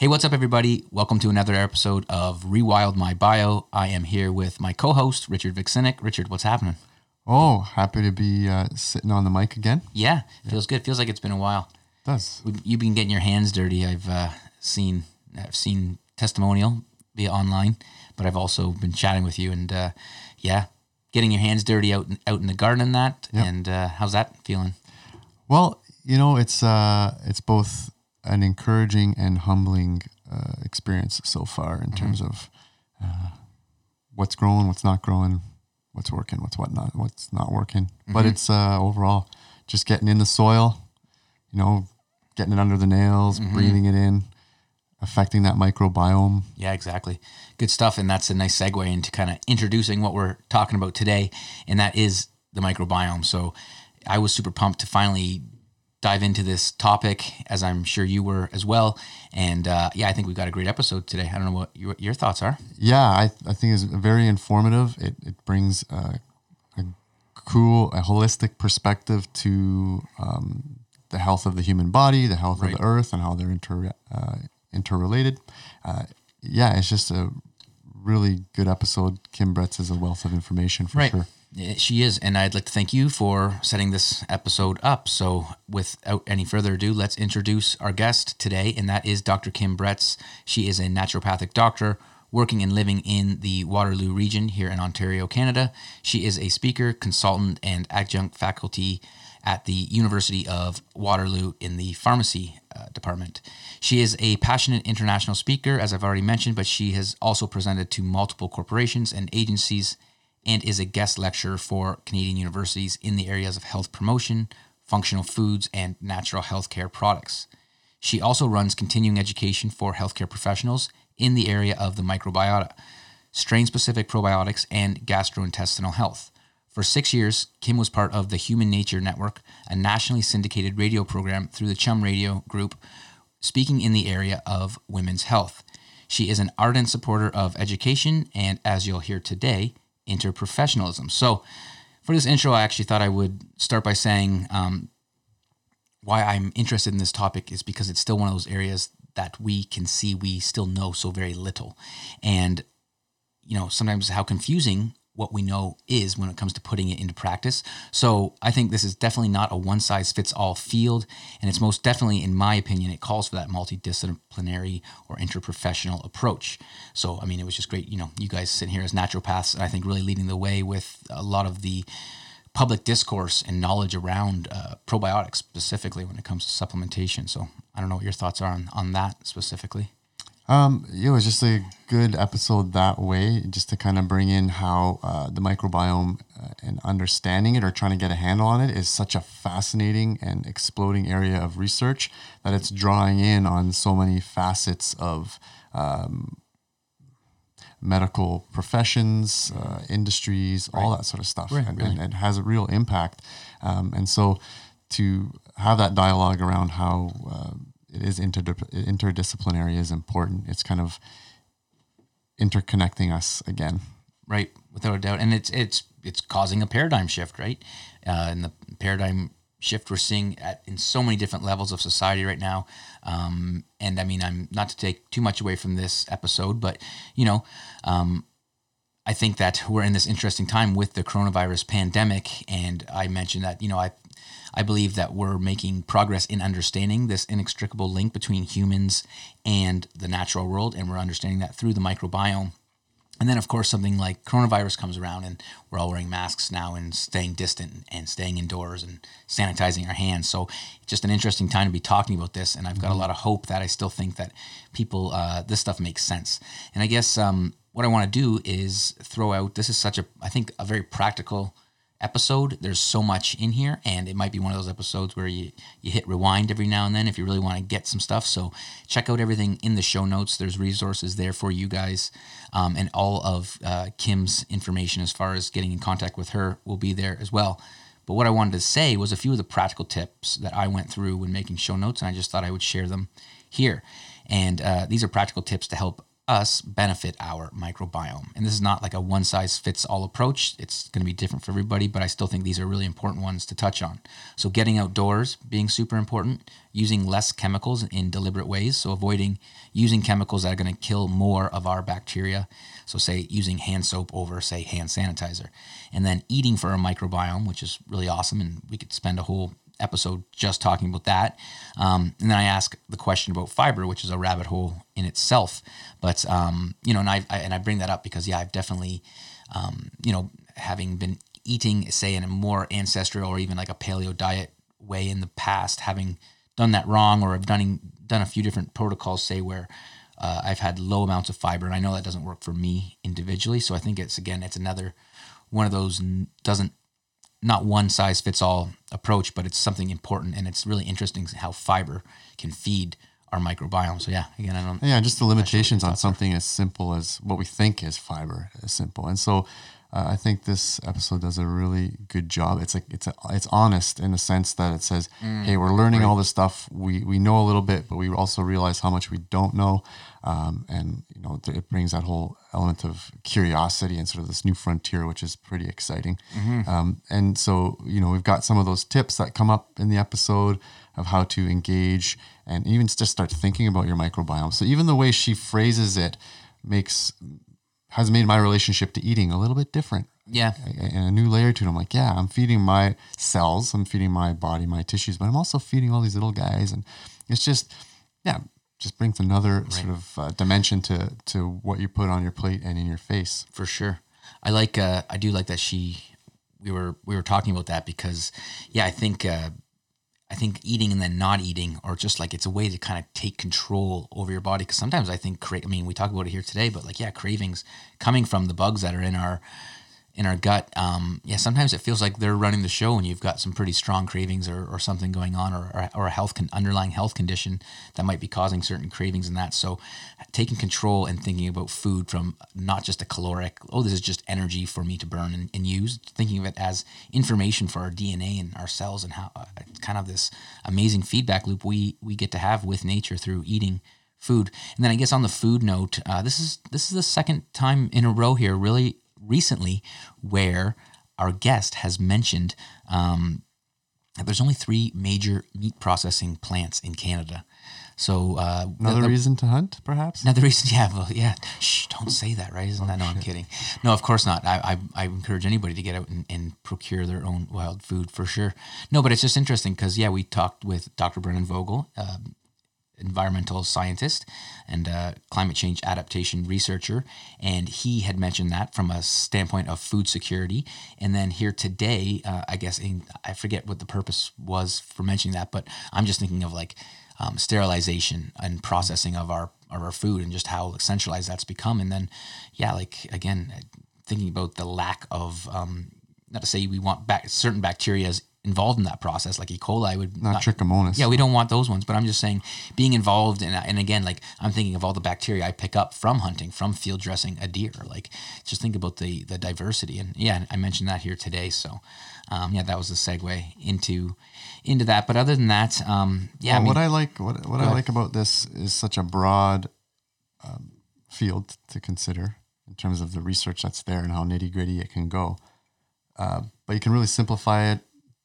Hey, what's up, everybody? Welcome to another episode of Rewild My Bio. I am here with my co host, Richard Vuksinic. Richard, what's happening? Oh, happy to be uh, sitting on the mic again. Yeah, feels good. Feels like it's been a while. does. You've been getting your hands dirty. I've uh, seen I've seen testimonial via online, but I've also been chatting with you and uh, yeah, getting your hands dirty out in, out in the garden and that. Yep. And uh, how's that feeling? Well, you know, it's uh, it's both an encouraging and humbling uh, experience so far in terms of uh, what's growing, what's not growing, what's working, what's what not, what's not working. But it's uh, overall just getting in the soil, you know, getting it under the nails, breathing it in, affecting that microbiome. Yeah, exactly. Good stuff. And that's a nice segue into kind of introducing what we're talking about today, and that is the microbiome. So I was super pumped to finally dive into this topic, as I'm sure you were as well. And uh, yeah, I think we've got a great episode today. I don't know what your, your thoughts are. yeah, I, I think it's very informative. It, it brings a, a cool, a holistic perspective to um, the health of the human body, the health Right. of the earth, and how they're inter, uh, interrelated. Uh, yeah, it's just a really good episode. Kim Bretz is a wealth of information for sure. She is, and I'd like to thank you for setting this episode up. So, without any further ado, let's introduce our guest today, and that is Dr. Kim Bretz. She is a naturopathic doctor working and living in the Waterloo region here in Ontario, Canada. She is a speaker, consultant, and adjunct faculty at the University of Waterloo in the pharmacy uh, department. She is a passionate international speaker, as I've already mentioned, but she has also presented to multiple corporations and agencies and is a guest lecturer for Canadian universities in the areas of health promotion, functional foods, and natural healthcare products. She also runs continuing education for healthcare professionals in the area of the microbiota, strain specific probiotics, and gastrointestinal health. For six years, Kim was part of the Human Nature Network, a nationally syndicated radio program through the Chum Radio Group, speaking in the area of women's health. She is an ardent supporter of education and, as you'll hear today, interprofessionalism. So, for this intro, I actually thought I would start by saying um, why I'm interested in this topic is because it's still one of those areas that we can see we still know so very little. And, you know, sometimes how confusing what we know is when it comes to putting it into practice. So I think this is definitely not a one size fits all field. And it's most definitely, in my opinion, it calls for that multidisciplinary or interprofessional approach. So, I mean, it was just great, you know, you guys sitting here as naturopaths, and I think really leading the way with a lot of the public discourse and knowledge around uh, probiotics specifically when it comes to supplementation. So I don't know what your thoughts are on, on that specifically. Um, it was just a good episode that way, just to kind of bring in how uh, the microbiome uh, and understanding it or trying to get a handle on it is such a fascinating and exploding area of research that it's drawing in on so many facets of um, medical professions, uh, industries, all that sort of stuff, and, and it has a real impact. Um, and so, to have that dialogue around how uh, it is interdisciplinary is important. It's kind of interconnecting us again. right without a doubt and it's it's it's causing a paradigm shift right uh, and the paradigm shift we're seeing at in so many different levels of society right now um, and i mean i'm not to take too much away from this episode but you know um, I think that we're in this interesting time with the coronavirus pandemic, and I mentioned that you know I, I believe that we're making progress in understanding this inextricable link between humans and the natural world, and we're understanding that through the microbiome. And then, of course, something like coronavirus comes around, and we're all wearing masks now and staying distant and staying indoors and sanitizing our hands. So, just an interesting time to be talking about this. And I've got a lot of hope that I still think that people, uh, this stuff makes sense. And I guess um, what I want to do is throw out this is such a, I think, a very practical episode. There's so much in here, and it might be one of those episodes where you, you hit rewind every now and then if you really want to get some stuff. So check out everything in the show notes. There's resources there for you guys, um, and all of uh, Kim's information as far as getting in contact with her will be there as well. But what I wanted to say was a few of the practical tips that I went through when making show notes, and I just thought I would share them here. And uh, these are practical tips to help us benefit our microbiome. And this is not like a one size fits all approach. It's going to be different for everybody, but I still think these are really important ones to touch on. So, getting outdoors being super important, using less chemicals in deliberate ways. So, avoiding using chemicals that are going to kill more of our bacteria. So, say using hand soap over, say, hand sanitizer. And then eating for our microbiome, which is really awesome. And we could spend a whole episode just talking about that. Um, and then I ask the question about fiber, which is a rabbit hole in itself. But um, you know, and I, I, and I bring that up because yeah, I've definitely, um, you know, having been eating say in a more ancestral or even like a paleo diet way in the past, having done that wrong or have done done a few different protocols, say where. Uh, I've had low amounts of fiber, and I know that doesn't work for me individually. So I think it's again, it's another one of those doesn't not one size fits all approach, but it's something important and it's really interesting how fiber can feed our microbiome. So yeah, again, I don't. Yeah, just the limitations on something as simple as what we think is fiber is simple, and so uh, I think this episode does a really good job. It's like it's a, it's honest in the sense that it says, mm, "Hey, we're learning right. all this stuff. We we know a little bit, but we also realize how much we don't know." Um, and you know, it brings that whole element of curiosity and sort of this new frontier, which is pretty exciting. Mm-hmm. Um, and so, you know, we've got some of those tips that come up in the episode of how to engage and even just start thinking about your microbiome. So even the way she phrases it makes has made my relationship to eating a little bit different. Yeah. And a new layer to it. I'm like, yeah, I'm feeding my cells, I'm feeding my body, my tissues, but I'm also feeding all these little guys. And it's just, yeah, just brings another right. sort of uh, dimension to to what you put on your plate and in your face. For sure. I like, uh, I do like that she, we were, we were talking about that because, yeah, I think, uh, I think eating and then not eating, or just like it's a way to kind of take control over your body. Because sometimes I think, cra- I mean, we talk about it here today, but like, yeah, cravings coming from the bugs that are in our in our gut. Um, yeah, sometimes it feels like they're running the show, and you've got some pretty strong cravings or, or something going on, or, or, or a health con- underlying health condition that might be causing certain cravings and that. So, taking control and thinking about food from not just a caloric, oh, this is just energy for me to burn and, and use, thinking of it as information for our DNA and our cells, and how uh, kind of this amazing feedback loop we we get to have with nature through eating food. And then I guess on the food note, uh, this is this is the second time in a row here, really recently where our guest has mentioned um, that there's only three major meat processing plants in Canada. So uh, another the, the, reason to hunt, perhaps. Another reason, yeah, well, yeah. Shh, don't say that, right? Isn't that? No, I'm kidding. No, of course not. I, I, I encourage anybody to get out and, and, procure their own wild food for sure. No, but it's just interesting because yeah, we talked with Dr. Brennan Vogel, um, environmental scientist and climate change adaptation researcher. And he had mentioned that from a standpoint of food security. And then here today, uh, I guess in, I forget what the purpose was for mentioning that, but I'm just thinking of like um, sterilization and processing of our of our food and just how centralized that's become. And then, yeah, like again, thinking about the lack of um, not to say we want back certain bacterias involved in that process, like E. coli would not, not trichomonas. Yeah, we don't want those ones. But I'm just saying, being involved in, and again, like I'm thinking of all the bacteria I pick up from hunting, from field dressing a deer. Like, just think about the the diversity. And yeah, I mentioned that here today. So, um, yeah, that was a segue into into that. But other than that, um, yeah. Well, I mean, what I like, what what I like about this is such a broad um, field to consider in terms of the research that's there and how nitty gritty it can go. Uh, but you can really simplify it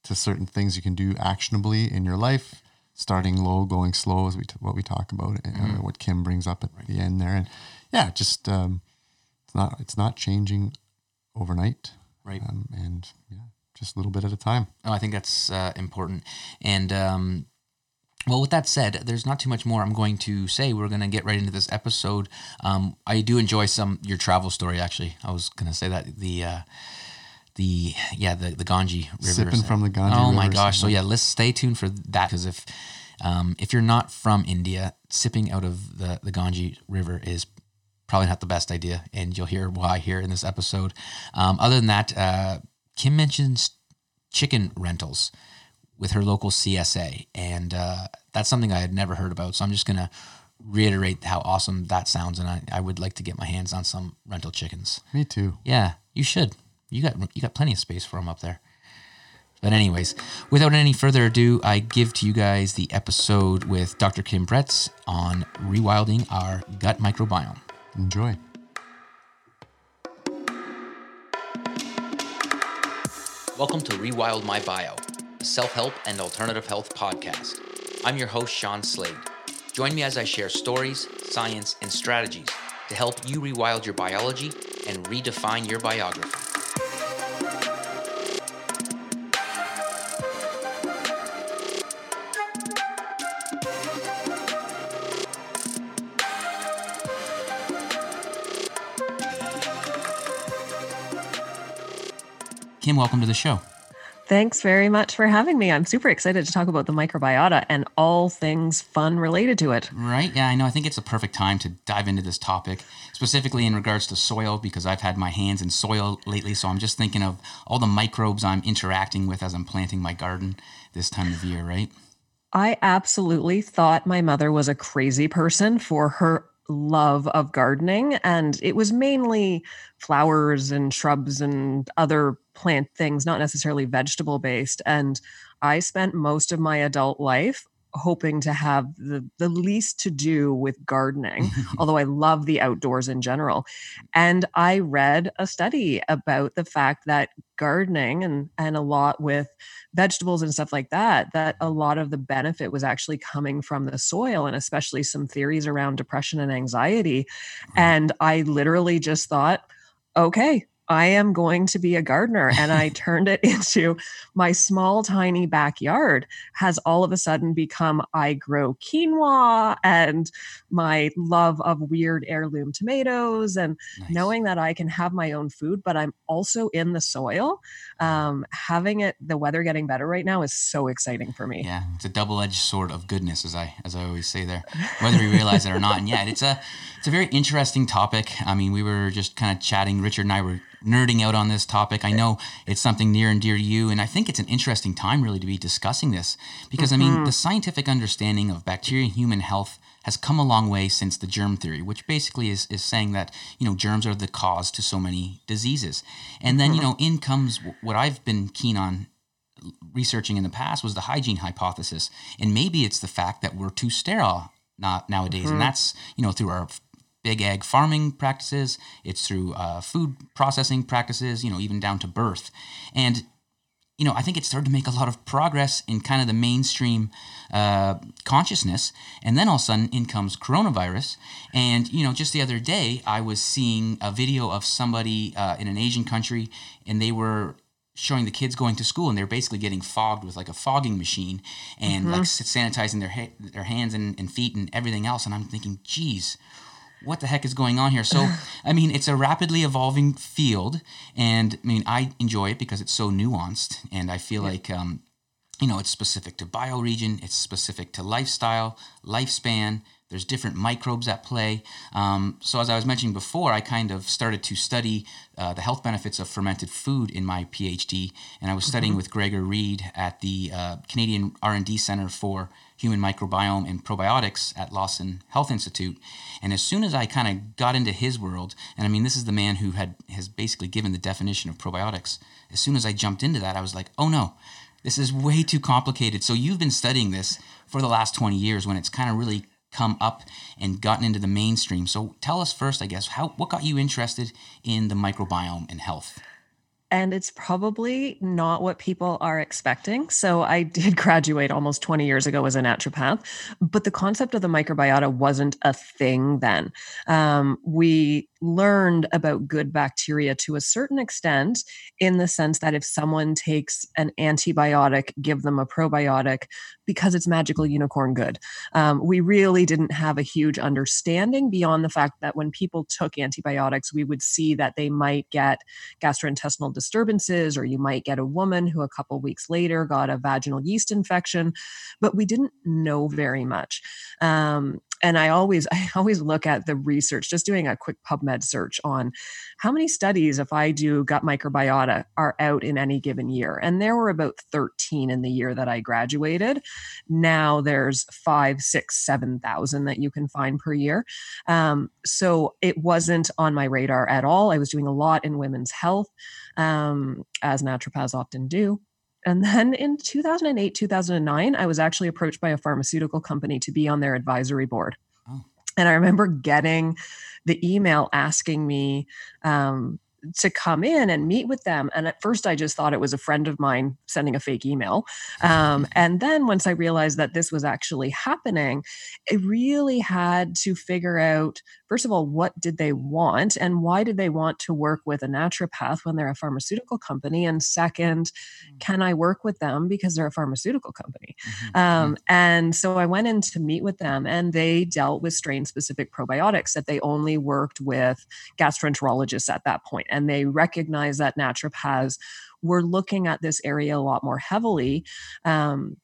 to certain things you can do actionably in your life, starting low, going slow, as we t- what we talk about, and mm-hmm. what Kim brings up at right. the end there, and yeah, just um, it's not it's not changing overnight, right? Um, and yeah, just a little bit at a time. Oh, I think that's uh, important, and. Um, well, with that said, there's not too much more I'm going to say. We're going to get right into this episode. Um, I do enjoy some your travel story. Actually, I was going to say that the uh, the yeah the the Ganges River. Sipping from the Ganges. Oh my gosh! So yeah, let's stay tuned for that because if um, if you're not from India, sipping out of the the Ganges River is probably not the best idea, and you'll hear why here in this episode. Um, other than that, uh, Kim mentions chicken rentals with her local CSA, and uh, that's something I had never heard about. So I'm just gonna reiterate how awesome that sounds, and I, I would like to get my hands on some rental chickens. Me too. Yeah, you should. You got you got plenty of space for them up there. But anyways, without any further ado, I give to you guys the episode with Dr. Kim Bretz on rewilding our gut microbiome. Enjoy. Welcome to Rewild My Bio, a self help and alternative health podcast. I'm your host, Sean Slade. Join me as I share stories, science, and strategies to help you rewild your biology and redefine your biography. Kim, welcome to the show. Thanks very much for having me. I'm super excited to talk about the microbiota and all things fun related to it. Right. Yeah, I know. I think it's a perfect time to dive into this topic, specifically in regards to soil, because I've had my hands in soil lately. So I'm just thinking of all the microbes I'm interacting with as I'm planting my garden this time of year, right? I absolutely thought my mother was a crazy person for her love of gardening and it was mainly flowers and shrubs and other plant things not necessarily vegetable based and i spent most of my adult life hoping to have the, the least to do with gardening, although I love the outdoors in general. And I read a study about the fact that gardening and, and a lot with vegetables and stuff like that, that a lot of the benefit was actually coming from the soil and especially some theories around depression and anxiety. Hmm. And I literally just thought, okay, I am going to be a gardener. And I turned it into my small, tiny backyard has all of a sudden become I grow quinoa and my love of weird heirloom tomatoes and nice. knowing that I can have my own food, but I'm also in the soil. Um, having it, the weather getting better right now is so exciting for me. Yeah, it's a double edged sword of goodness, as I as I always say there, whether we realize it or not. And yeah, it's a it's a very interesting topic. I mean, we were just kind of chatting. Richard and I were nerding out on this topic. I know it's something near and dear to you, and I think it's an interesting time really to be discussing this because mm-hmm. I mean, mm-hmm. the scientific understanding of bacteria and human health has come a long way since the germ theory, which basically is, is saying that, you know, germs are the cause to so many diseases. And then, mm-hmm. you know, in comes what I've been keen on researching in the past was the hygiene hypothesis. And maybe it's the fact that we're too sterile not nowadays. Mm-hmm. And that's, you know, through our big ag farming practices, it's through uh, food processing practices, you know, even down to birth. And, you know, I think it started to make a lot of progress in kind of the mainstream uh, consciousness. And then all of a sudden in comes coronavirus. And, you know, just the other day, I was seeing a video of somebody uh, in an Asian country and they were showing the kids going to school and they're basically getting fogged with like a fogging machine and mm-hmm. like sanitizing their ha- their hands and, and feet and everything else and i'm thinking geez what the heck is going on here? So, I mean, it's a rapidly evolving field, and I mean, I enjoy it because it's so nuanced, and I feel yeah. like, um, you know, it's specific to bioregion, it's specific to lifestyle, lifespan. There's different microbes at play. Um, so, as I was mentioning before, I kind of started to study uh, the health benefits of fermented food in my PhD, and I was studying mm-hmm. with Gregor Reid at the uh, Canadian R&D Center for human microbiome and probiotics at Lawson Health Institute. And as soon as I kind of got into his world, and I mean, this is the man who had has basically given the definition of probiotics. As soon as I jumped into that, I was like, oh no, this is way too complicated. So you've been studying this for the last 20 years when it's kind of really come up and gotten into the mainstream. So tell us first, I guess, how what got you interested in the microbiome and health? And it's probably not what people are expecting. So I did graduate almost 20 years ago as a naturopath, but the concept of the microbiota wasn't a thing then. Um, we learned about good bacteria to a certain extent in the sense that if someone takes an antibiotic, give them a probiotic because it's magical unicorn good. Um, we really didn't have a huge understanding beyond the fact that when people took antibiotics, we would see that they might get gastrointestinal disturbances, or you might get a woman who a couple weeks later got a vaginal yeast infection, but we didn't know very much. Um, and I always I always look at the research, just doing a quick PubMed search on how many studies, if I do gut microbiota, are out in any given year. And there were about 13 in the year that I graduated. Now there's five, six, seven thousand that you can find per year. Um, so it wasn't on my radar at all. I was doing a lot in women's health, um, as naturopaths often do. And then in 2008, 2009, I was actually approached by a pharmaceutical company to be on their advisory board. Oh. And I remember getting the email asking me um, to come in and meet with them. And at first, I just thought it was a friend of mine sending a fake email. Um, and then once I realized that this was actually happening, I really had to figure out first of all, what did they want and why did they want to work with a naturopath when they're a pharmaceutical company? And second, mm. can I work with them because they're a pharmaceutical company? Mm-hmm. Um, mm-hmm. and so I went in to meet with them and they dealt with strain specific probiotics that they only worked with gastroenterologists at that point. And they recognize that naturopaths were looking at this area a lot more heavily. Um,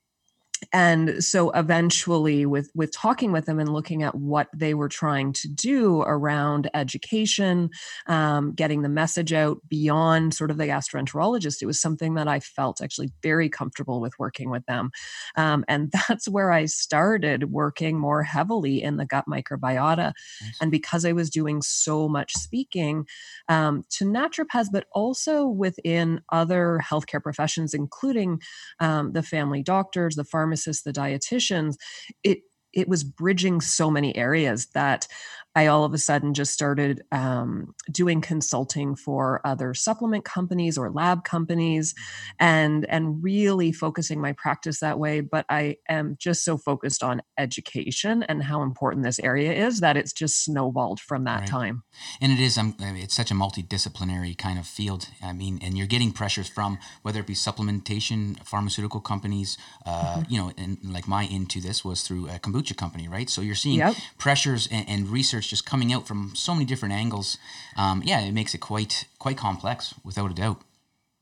and so eventually with with talking with them and looking at what they were trying to do around education um, getting the message out beyond sort of the gastroenterologist it was something that i felt actually very comfortable with working with them um, and that's where i started working more heavily in the gut microbiota nice. and because i was doing so much speaking um, to naturopaths but also within other healthcare professions including um, the family doctors the pharmacists pharmacists, the dietitians, it it was bridging so many areas that I all of a sudden just started um, doing consulting for other supplement companies or lab companies, mm-hmm. and and really focusing my practice that way. But I am just so focused on education and how important this area is that it's just snowballed from that right. time. And it is, um, it's such a multidisciplinary kind of field. I mean, and you're getting pressures from whether it be supplementation, pharmaceutical companies. Uh, mm-hmm. You know, and like my into this was through a kombucha company, right? So you're seeing yep. pressures and, and research just coming out from so many different angles. Um, yeah, it makes it quite quite complex, without a doubt.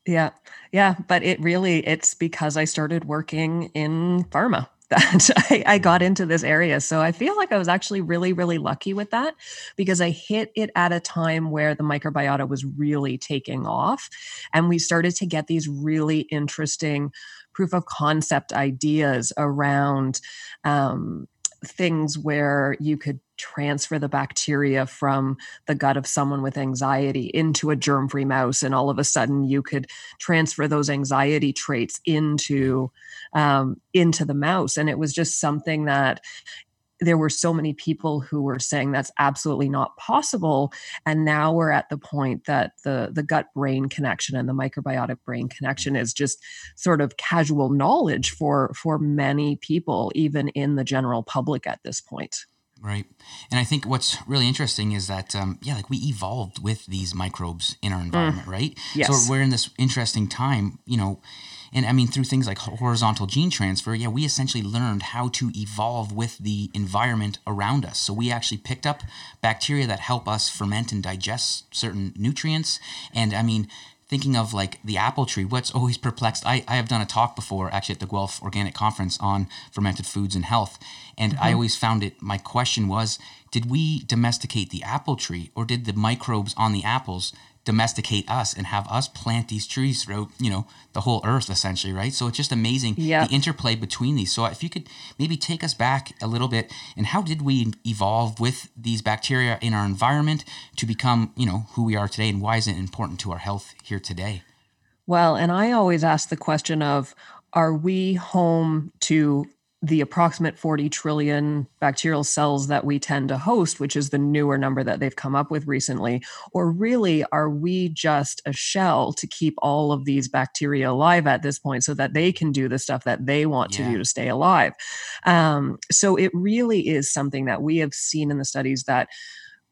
Yeah, yeah, but it really it's because I started working in pharma that I, I, got into this area. So I feel like I was actually really, really lucky with that because I hit it at a time where the microbiota was really taking off. And we started to get these really interesting proof of concept ideas around um, things where you could transfer the bacteria from the gut of someone with anxiety into a germ free mouse. And all of a sudden, you could transfer those anxiety traits into. Um, into the mouse and it was just something that there were so many people who were saying that's absolutely not possible and now we're at the point that the the gut brain connection and the microbiotic brain connection is just sort of casual knowledge for for many people even in the general public at this point Right. And I think what's really interesting is that, um, yeah, like we evolved with these microbes in our environment, mm. right? Yes. So we're in this interesting time, you know, and I mean, through things like horizontal gene transfer, yeah, we essentially learned how to evolve with the environment around us. So we actually picked up bacteria that help us ferment and digest certain nutrients. And I mean, thinking of like the apple tree, what's always perplexed, I, I have done a talk before actually at the Guelph Organic Conference on fermented foods and health. And mm-hmm. I always found it, my question was, did we domesticate the apple tree or did the microbes on the apples domesticate us and have us plant these trees throughout you know the whole earth essentially right? So it's just amazing the interplay between these. So if you could maybe take us back a little bit and how did we evolve with these bacteria in our environment to become you know who we are today and why is it important to our health here today? Well and i always ask the question of are we home to the approximate 40 trillion bacterial cells that we tend to host, which is the newer number that they've come up with recently? Or really, are we just a shell to keep all of these bacteria alive at this point so that they can do the stuff that they want yeah. to do to stay alive? Um, so it really is something that we have seen in the studies that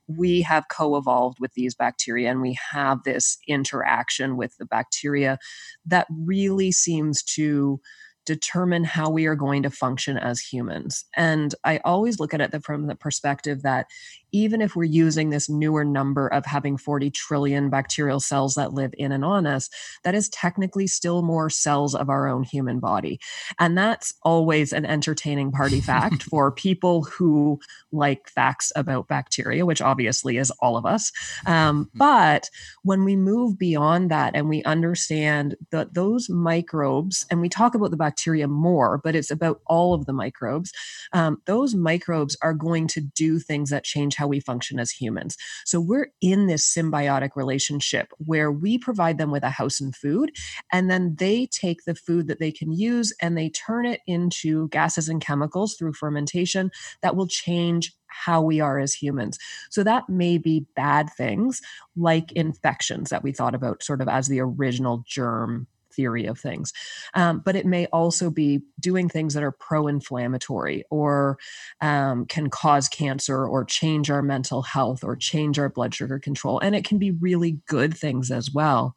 we have co evolved with these bacteria and we have this interaction with the bacteria that really seems to determine how we are going to function as humans. And I always look at it from the perspective that even if we're using this newer number of having 40 trillion bacterial cells that live in and on us, that is technically still more cells of our own human body. And that's always an entertaining party fact for people who like facts about bacteria, which obviously is all of us. Um, mm-hmm. but when we move beyond that and we understand that those microbes, and we talk about the bacteria more, but it's about all of the microbes, um, those microbes are going to do things that change how we function as humans. So we're in this symbiotic relationship where we provide them with a house and food, and then they take the food that they can use and they turn it into gases and chemicals through fermentation that will change how we are as humans. So that may be bad things like infections that we thought about sort of as the original germ theory of things. Um, but it may also be doing things that are pro inflammatory or um, can cause cancer or change our mental health or change our blood sugar control. And it can be really good things as well.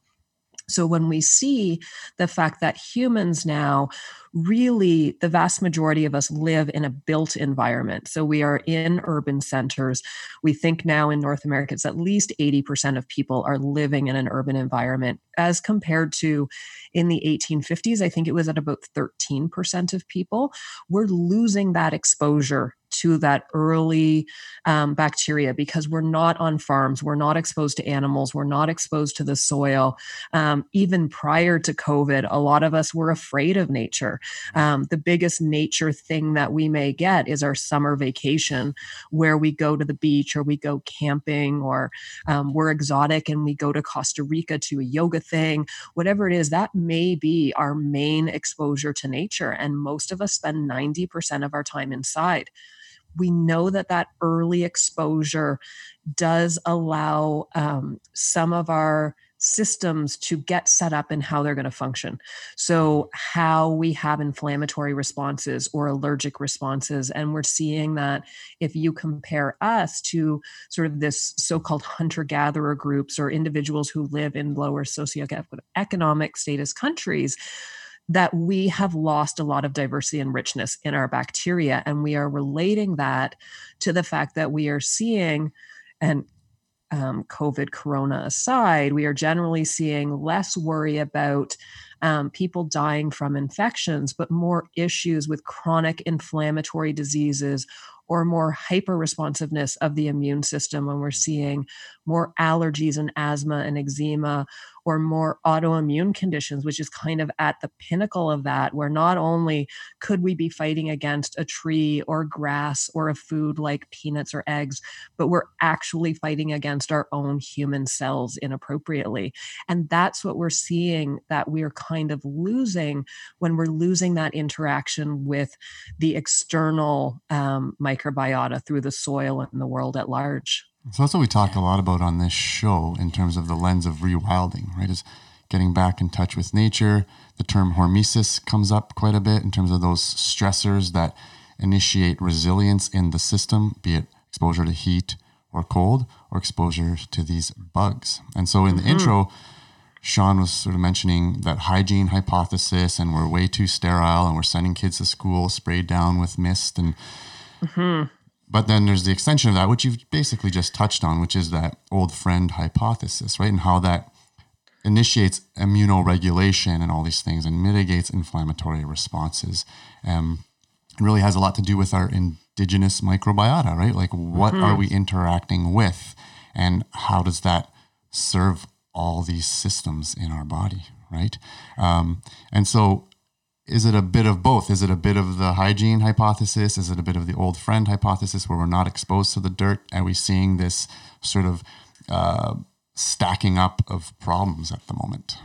So when we see the fact that humans now really the vast majority of us live in a built environment. So we are in urban centers. We think now in North America, it's at least 80% of people are living in an urban environment as compared to in the 1850s, I think it was at about 13% of people. We're losing that exposure to that early um, bacteria because we're not on farms, we're not exposed to animals, we're not exposed to the soil. Um, even prior to COVID, a lot of us were afraid of nature. Um, the biggest nature thing that we may get is our summer vacation, where we go to the beach or we go camping or um, we're exotic and we go to Costa Rica to a yoga thing, whatever it is, that may be our main exposure to nature. And most of us spend 90% of our time inside we know that that early exposure does allow um, some of our systems to get set up and how they're going to function. So, how we have inflammatory responses or allergic responses. And we're seeing that if you compare us to sort of this so called hunter gatherer groups or individuals who live in lower socioeconomic status countries, that we have lost a lot of diversity and richness in our bacteria. And we are relating that to the fact that we are seeing, and um, COVID corona aside, we are generally seeing less worry about um, people dying from infections, but more issues with chronic inflammatory diseases or more hyper responsiveness of the immune system when we're seeing more allergies and asthma and eczema or more autoimmune conditions, which is kind of at the pinnacle of that, where not only could we be fighting against a tree or grass or a food like peanuts or eggs, but we're actually fighting against our own human cells inappropriately. And that's what we're seeing that we're kind of losing when we're losing that interaction with the external um, microbiota through the soil and the world at large. So that's what we talk a lot about on this show in terms of the lens of rewilding, right? Is getting back in touch with nature. The term hormesis comes up quite a bit in terms of those stressors that initiate resilience in the system, be it exposure to heat or cold or exposure to these bugs. And so in mm-hmm. the intro, Sean was sort of mentioning that hygiene hypothesis, and we're way too sterile, and we're sending kids to school sprayed down with mist and mm-hmm. But then there's the extension of that, which you've basically just touched on, which is that old friend hypothesis, right? And how that initiates immunoregulation and all these things and mitigates inflammatory responses. Um, it really has a lot to do with our indigenous microbiota, right? Like, what mm-hmm. are we interacting with, and how does that serve all these systems in our body, right? Um, and so, is it a bit of both? Is it a bit of the hygiene hypothesis? Is it a bit of the old friend hypothesis where we're not exposed to the dirt? Are we seeing this sort of uh, stacking up of problems at the moment?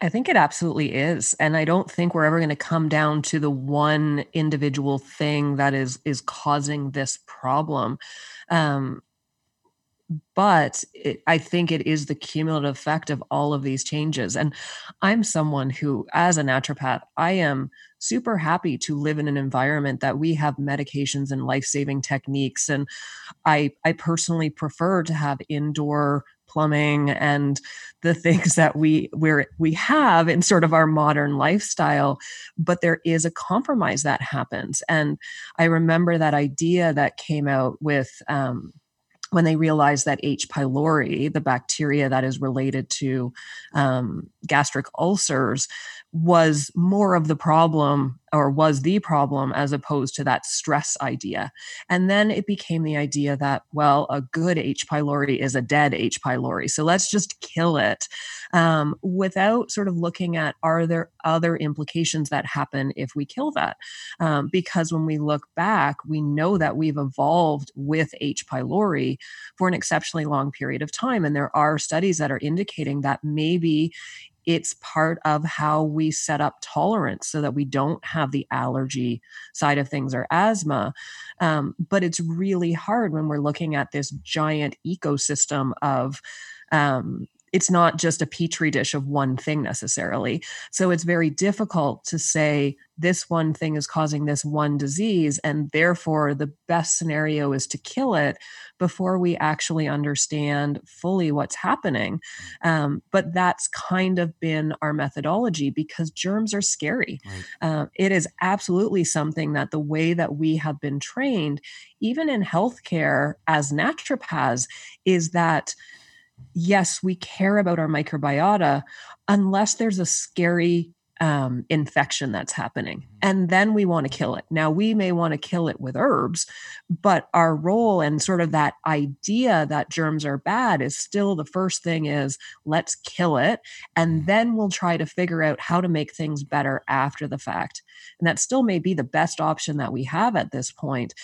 I think it absolutely is. And I don't think we're ever going to come down to the one individual thing that is is causing this problem. Um, but it, I think it is the cumulative effect of all of these changes. And I'm someone who, as a naturopath, I am super happy to live in an environment that we have medications and life-saving techniques. And I, I personally prefer to have indoor plumbing and the things that we where we have in sort of our modern lifestyle but there is a compromise that happens and i remember that idea that came out with um, when they realized that H. pylori, the bacteria that is related to um, gastric ulcers, was more of the problem or was the problem as opposed to that stress idea. And then it became the idea that, well, a good H. pylori is a dead H. pylori. So let's just kill it um, without sort of looking at are there other implications that happen if we kill that? Um, because when we look back, we know that we've evolved with H. pylori for an exceptionally long period of time. And there are studies that are indicating that maybe it's part of how we set up tolerance so that we don't have the allergy side of things or asthma. Um, but it's really hard when we're looking at this giant ecosystem of um, it's not just a petri dish of one thing necessarily. So it's very difficult to say this one thing is causing this one disease, and therefore the best scenario is to kill it before we actually understand fully what's happening. Um, but that's kind of been our methodology because germs are scary. Right. Uh, it is absolutely something that the way that we have been trained, even in healthcare as naturopaths, is that yes, we care about our microbiota unless there's a scary um, infection that's happening. Mm-hmm. And then we want to kill it. Now, we may want to kill it with herbs, but our role and sort of that idea that germs are bad is still the first thing is let's kill it. And mm-hmm. then we'll try to figure out how to make things better after the fact. And that still may be the best option that we have at this point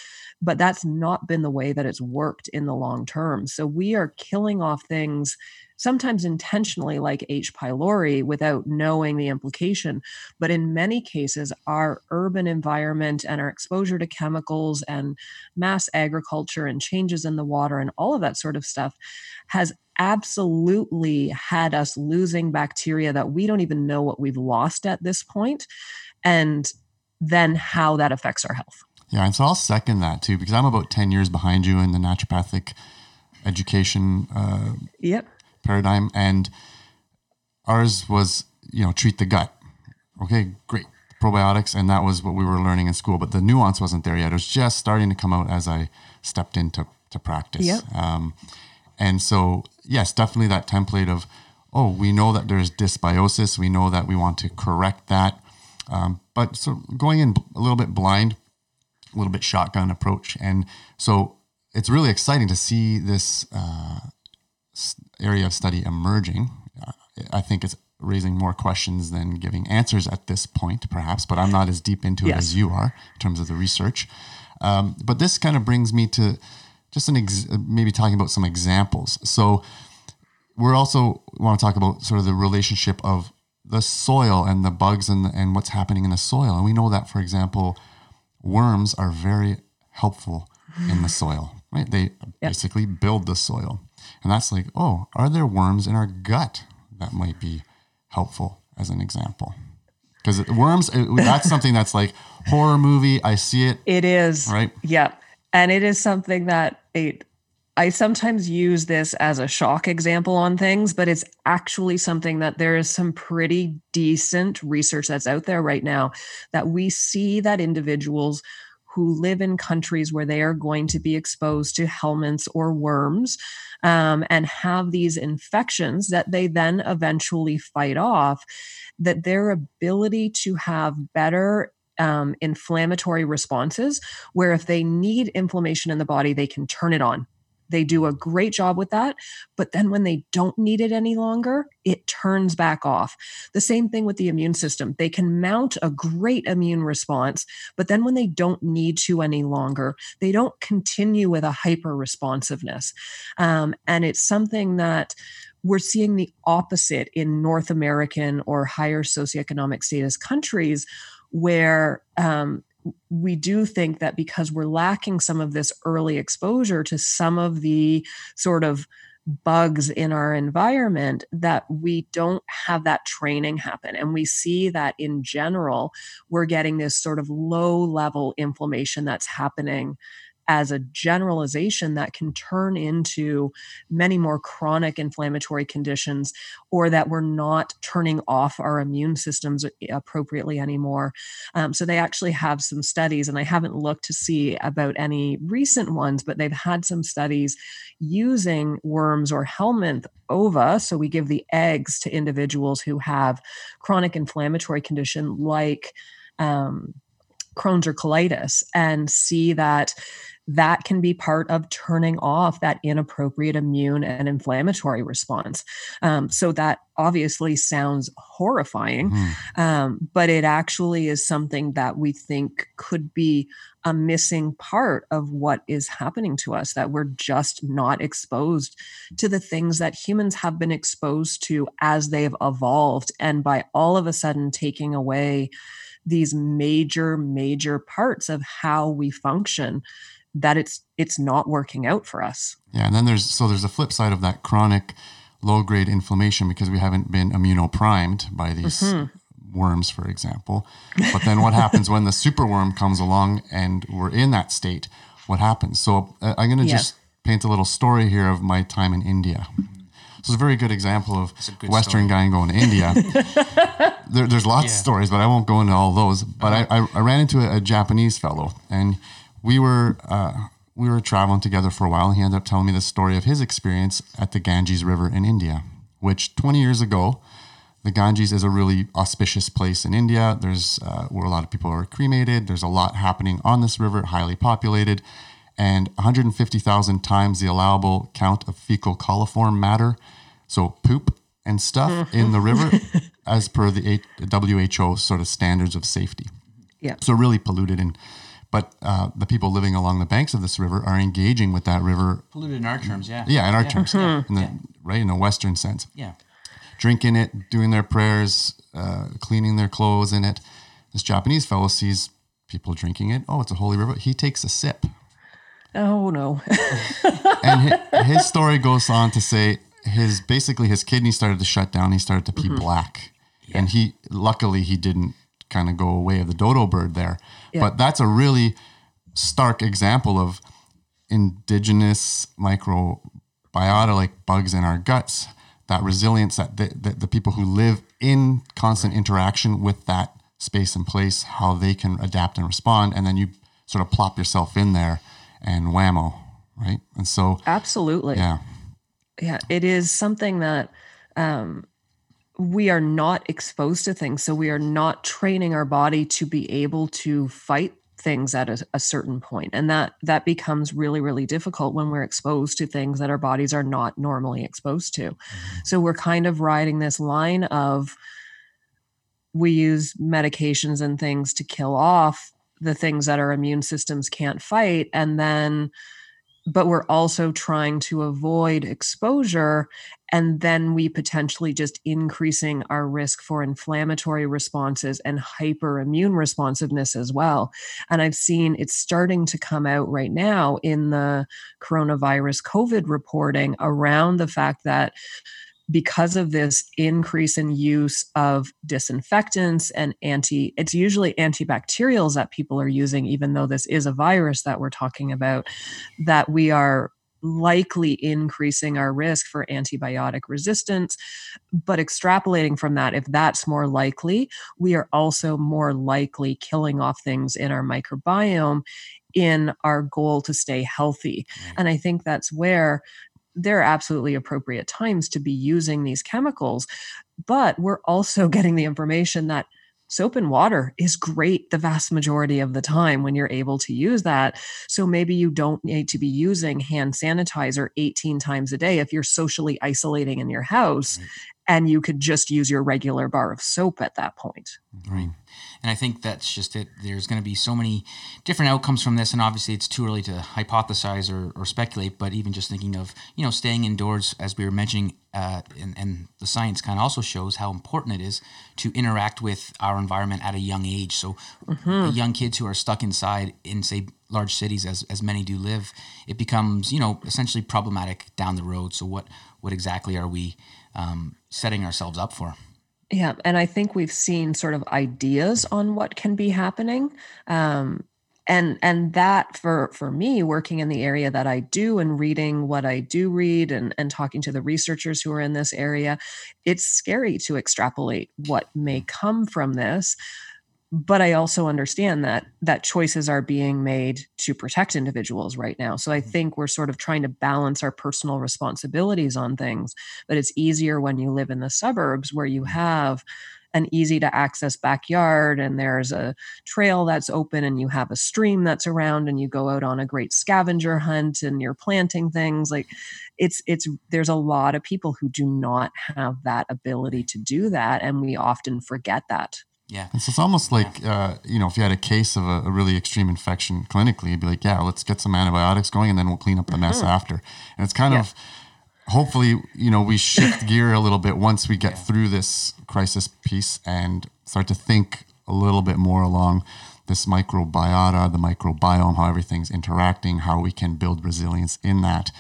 but that's not been the way that it's worked in the long term. So we are killing off things sometimes intentionally like H. pylori without knowing the implication. But in many cases, our urban environment and our exposure to chemicals and mass agriculture and changes in the water and all of that sort of stuff has absolutely had us losing bacteria that we don't even know what we've lost at this point and then how that affects our health. Yeah, and so I'll second that too because I'm about ten years behind you in the naturopathic education uh, yep. paradigm, and ours was you know treat the gut. Okay, great probiotics, and that was what we were learning in school, but the nuance wasn't there yet. It was just starting to come out as I stepped into to practice. Yep. Um, and so yes, definitely that template of oh, we know that there's dysbiosis. We know that we want to correct that. Um, but so going in a little bit blind, little bit shotgun approach. And so it's really exciting to see this uh, area of study emerging. I think it's raising more questions than giving answers at this point, perhaps, but I'm not as deep into yes. it as you are in terms of the research. Um, but this kind of brings me to just an ex- maybe talking about some examples. So we're also want to talk about sort of the relationship of the soil and the bugs and, and what's happening in the soil. And we know that, for example, worms are very helpful in the soil, right? They yep. basically build the soil. And that's like, oh, are there worms in our gut that might be helpful as an example? Because worms, that's something that's like horror movie. I see it. It is. Right. Yeah. And it is something that it, I sometimes use this as a shock example on things, but it's actually something that there is some pretty decent research that's out there right now that we see that individuals who live in countries where they are going to be exposed to helminths or worms um, and have these infections that they then eventually fight off, that their ability to have better um, inflammatory responses, where if they need inflammation in the body, they can turn it on they do a great job with that. But then when they don't need it any longer, it turns back off. The same thing with the immune system. They can mount a great immune response, but then when they don't need to any longer, they don't continue with a hyper responsiveness. Um, and it's something that we're seeing the opposite in North American or higher socioeconomic status countries where um, we do think that because we're lacking some of this early exposure to some of the sort of bugs in our environment that we don't have that training happen. And we see that in general we're getting this sort of low level inflammation that's happening as a generalization that can turn into many more chronic inflammatory conditions or that we're not turning off our immune systems appropriately anymore. Um, so they actually have some studies, and I haven't looked to see about any recent ones, but they've had some studies using worms or helminth ova. So we give the eggs to individuals who have chronic inflammatory condition like um, Crohn's or colitis and see that that can be part of turning off that inappropriate immune and inflammatory response. Um, so that obviously sounds horrifying, mm. um, but it actually is something that we think could be a missing part of what is happening to us, that we're just not exposed to the things that humans have been exposed to as they've evolved. And by all of a sudden taking away these major, major parts of how we function, that it's it's not working out for us. Yeah, and then there's so there's a flip side of that chronic low grade inflammation because we haven't been immunoprimed by these mm-hmm. worms, for example. But then what happens when the superworm comes along and we're in that state? What happens? So uh, I'm going to yeah. just paint a little story here of my time in India. So it's a very good example of a Western story. guy going to India. there, there's lots yeah. of stories, but I won't go into all those. But uh-huh. I, I, I, ran into a, a Japanese fellow, and we were uh, we were traveling together for a while. And he ended up telling me the story of his experience at the Ganges River in India, which 20 years ago, the Ganges is a really auspicious place in India. There's uh, where a lot of people are cremated. There's a lot happening on this river, highly populated, and 150,000 times the allowable count of fecal coliform matter, so poop and stuff mm-hmm. in the river, as per the WHO sort of standards of safety. Yeah. So really polluted and but uh, the people living along the banks of this river are engaging with that river. Polluted in our terms, yeah. Yeah, in our yeah. terms, mm-hmm. in the, yeah. right in a Western sense. Yeah. Drinking it, doing their prayers, uh, cleaning their clothes in it. This Japanese fellow sees people drinking it. Oh, it's a holy river. He takes a sip. Oh no. and his, his, story goes on to say his basically his kidney started to shut down. He started to pee mm-hmm. black, yeah. and he luckily he didn't kind of go away of the dodo bird there. Yeah. But that's a really stark example of indigenous microbiota, like bugs in our guts, that resilience that the, the, the people who live in constant right. interaction with that space and place, how they can adapt and respond. And then you sort of plop yourself in there and whammo, right? And so, absolutely. Yeah. Yeah. It is something that, um, we are not exposed to things. So we are not training our body to be able to fight things at a, a, certain point and that that becomes really really difficult when we're exposed to things that our bodies are not normally exposed to mm-hmm. so we're kind of riding this line of we use medications and things to kill off the things that our immune systems can't fight and then but we're also trying to avoid exposure and then we potentially just increasing our risk for inflammatory responses and hyperimmune responsiveness as well. And i've seen it's starting to come out right now in the coronavirus covid reporting around the fact that because of this increase in use of disinfectants and anti it's usually antibacterials that people are using even though this is a virus that we're talking about that we are likely increasing our risk for antibiotic resistance but extrapolating from that if that's more likely we are also more likely killing off things in our microbiome in our goal to stay healthy. Mm. And I think that's where there are absolutely appropriate times to be using these chemicals. But we're also getting the information that soap and water is great the vast majority of the time when you're able to use that. So maybe you don't need to be using hand sanitizer 18 times a day if you're socially isolating in your house right. and you could just use your regular bar of soap at that point. Right. And I think that's just it. There's going to be so many different outcomes from this, and obviously it's too early to hypothesize or, or speculate. But even just thinking of you know staying indoors, as we were mentioning, uh, and, and the science kind of also shows how important it is to interact with our environment at a young age. So mm-hmm. young kids who are stuck inside in say large cities, as as many do live, it becomes you know essentially problematic down the road. So what what exactly are we um, setting ourselves up for? Yeah, and I think we've seen sort of ideas on what can be happening. Um, and and that for for me working in the area that i do and reading what i do read and and talking to the researchers who are in this area it's scary to extrapolate what may come from this but i also understand that that choices are being made to protect individuals right now. So i mm-hmm. think we're sort of trying to balance our personal responsibilities on things but it's easier when you live in the suburbs where you have an easy to access backyard and there's a trail that's open and you have a stream that's around and you go out on a great scavenger hunt and you're planting things like it's it's there's a lot of people who do not have that ability to do that and we often forget that yeah. And so it's almost like, uh, you know, if you had a case of a, a, really extreme infection clinically, you'd be like, yeah, let's get some antibiotics going and then we'll clean up the mess mm-hmm. after. And it's kind yeah. of, hopefully, you know, we shift gear a little bit once we get yeah. through this crisis piece and start to think a little bit more along this microbiota, the microbiome, how everything's interacting, how we can build resilience in that.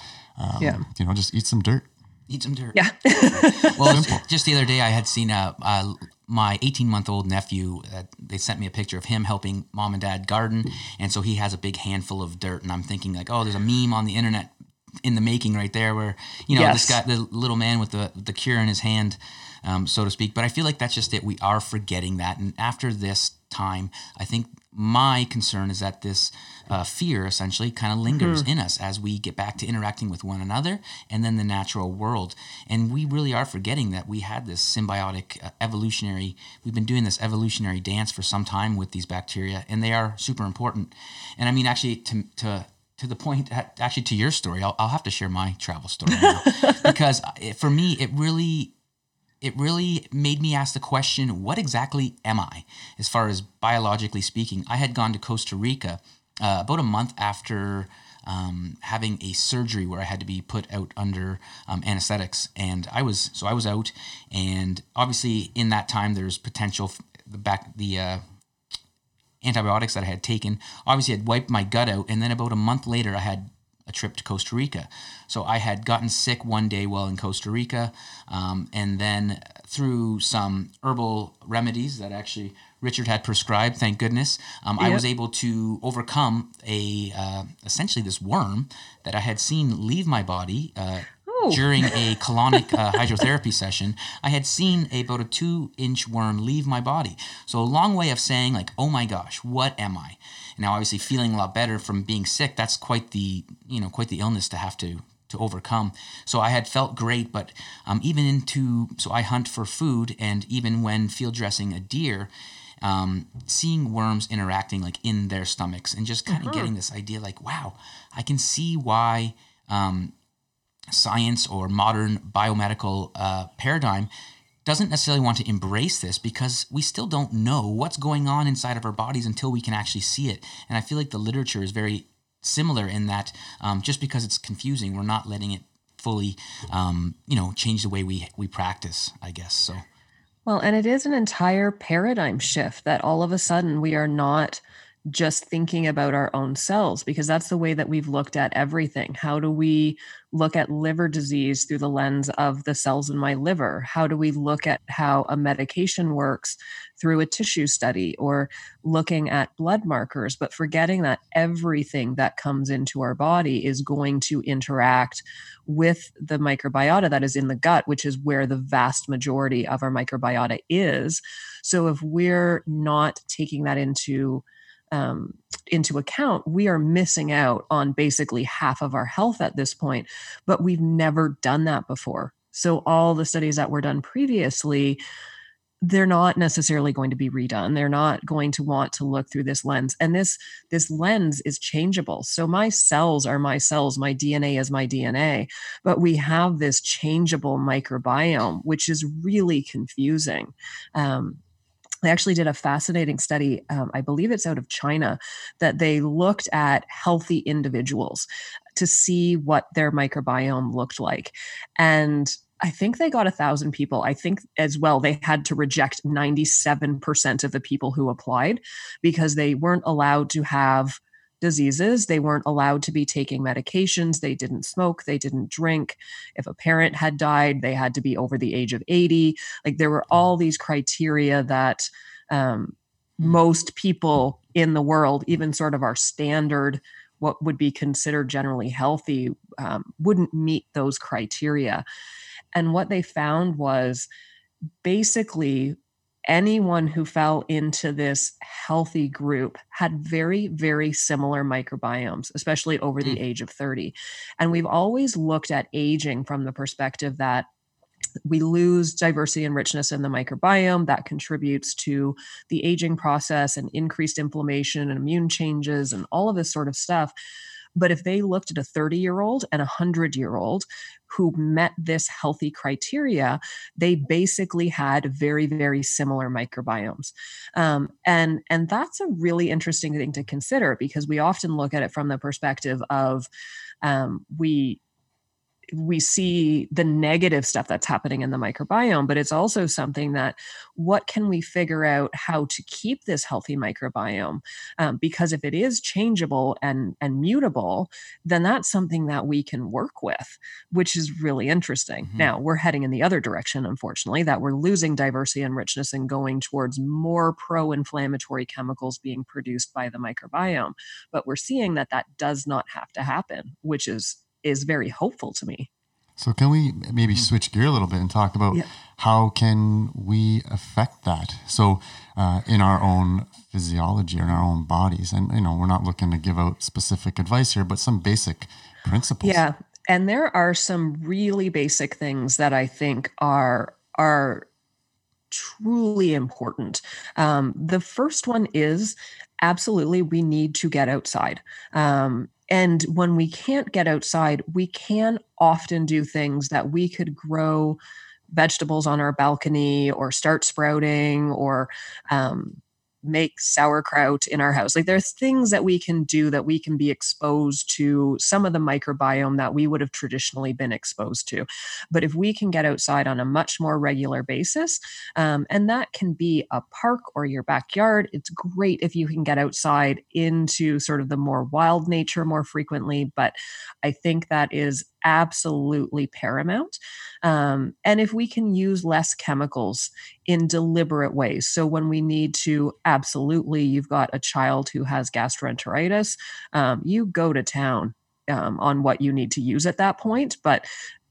Um, yeah. You know, just eat some dirt. Eat some dirt. Yeah. well, just the other day, I had seen a, a my 18 month old nephew, uh, they sent me a picture of him helping mom and dad garden. And so he has a big handful of dirt. And I'm thinking, like, oh, there's a meme on the internet in the making right there where, you know, yes. this guy, the little man with the, the cure in his hand, um, so to speak. But I feel like that's just it. We are forgetting that. And after this time, I think my concern is that this uh, fear essentially kind of lingers mm-hmm. in us as we get back to interacting with one another and then the natural world. And we really are forgetting that we had this symbiotic uh, evolutionary, we've been doing this evolutionary dance for some time with these bacteria, and they are super important. And I mean, actually, to, to to the point actually to your story I'll, I'll have to share my travel story now because it, for me it really it really made me ask the question what exactly am I, as far as biologically speaking? I had gone to Costa Rica uh, about a month after. Um, having a surgery where I had to be put out under um, anesthetics, and I was so I was out, and obviously in that time there's potential the back the uh, antibiotics that I had taken obviously had wiped my gut out, and then about a month later I had a trip to Costa Rica. So I had gotten sick one day while in Costa Rica, um, and then through some herbal remedies that actually Richard had prescribed, thank goodness, um, yep. I was able to overcome a uh, essentially this worm that I had seen leave my body. Uh, during a colonic uh, hydrotherapy session, I had seen about a two inch worm leave my body. So, a long way of saying, like, oh my gosh, what am I? now obviously feeling a lot better from being sick that's quite the you know quite the illness to have to to overcome so i had felt great but um, even into so i hunt for food and even when field dressing a deer um, seeing worms interacting like in their stomachs and just kind of mm-hmm. getting this idea like wow i can see why um, science or modern biomedical uh, paradigm doesn't necessarily want to embrace this because we still don't know what's going on inside of our bodies until we can actually see it. And I feel like the literature is very similar in that um, just because it's confusing, we're not letting it fully, um, you know, change the way we we practice. I guess so. Well, and it is an entire paradigm shift that all of a sudden we are not just thinking about our own cells because that's the way that we've looked at everything. How do we look at liver disease through the lens of the cells in my liver? How do we look at how a medication works through a tissue study or looking at blood markers, but forgetting that everything that comes into our body is going to interact with the microbiota that is in the gut, which is where the vast majority of our microbiota is. So if we're not taking that into um, into account, we are missing out on basically half of our health at this point. But we've never done that before. So all the studies that were done previously, they're not necessarily going to be redone. They're not going to want to look through this lens. And this this lens is changeable. So my cells are my cells. My dna is my dna but we have this changeable microbiome which is really confusing. Um, they actually did a fascinating study um, i believe it's out of china that they looked at healthy individuals to see what their microbiome looked like and I think they got a thousand people. I think as well they had to reject 97% of the people who applied because they weren't allowed to have diseases. They weren't allowed to be taking medications. They didn't smoke. They didn't drink. If a parent had died, they had to be over the age of 80. Like there were all these criteria that um, most people in the world, even sort of our standard, what would be considered generally healthy, um, wouldn't meet those criteria. And what they found was basically anyone who fell into this healthy group had very, very similar microbiomes, especially over the mm. age of 30. And we've always looked at aging from the perspective that we lose diversity and richness in the microbiome that contributes to the aging process and increased inflammation and immune changes and all of this sort of stuff but if they looked at a 30 year old and a 100 year old who met this healthy criteria, they basically had very, very similar microbiomes. Um, and, and that's a really interesting thing to consider because we often look at it from the perspective of um, we we see the negative stuff that's happening in the microbiome, but it's also something that what can we figure out how to keep this healthy microbiome? Um, because if it is changeable and and mutable, then that's something that we can work with, which is really interesting. Mm-hmm. Now we're heading in the other direction, unfortunately, that we're losing diversity and richness and going towards more pro-inflammatory chemicals being produced by the microbiome. But we're seeing that that does not have to happen, which is is very hopeful to me. So can we maybe mm. switch gear a little bit and talk about how can we affect that? So uh, in our own physiology, in our own bodies, and you know we're not looking to give out specific advice here, but some basic principles. Yeah, and there are some really basic things that I think are are truly important. Um, the first one is absolutely we need to get outside. Um, and when we can't get outside, we can often do things that we could grow vegetables on our balcony or start sprouting or um, make sauerkraut in our house. Like there's things that we can do that we can be exposed to some of the microbiome that we would have traditionally been exposed to. But if we can get outside on a much more regular basis, um, and that can be a park or your backyard, it's great if you can get outside into sort of the more wild nature more frequently. But I think that is absolutely paramount. Um, and if we can use less chemicals in deliberate ways. So when we need to, absolutely, you've got a child who has gastroenteritis, um, you go to town um, on what you need to use at that point. But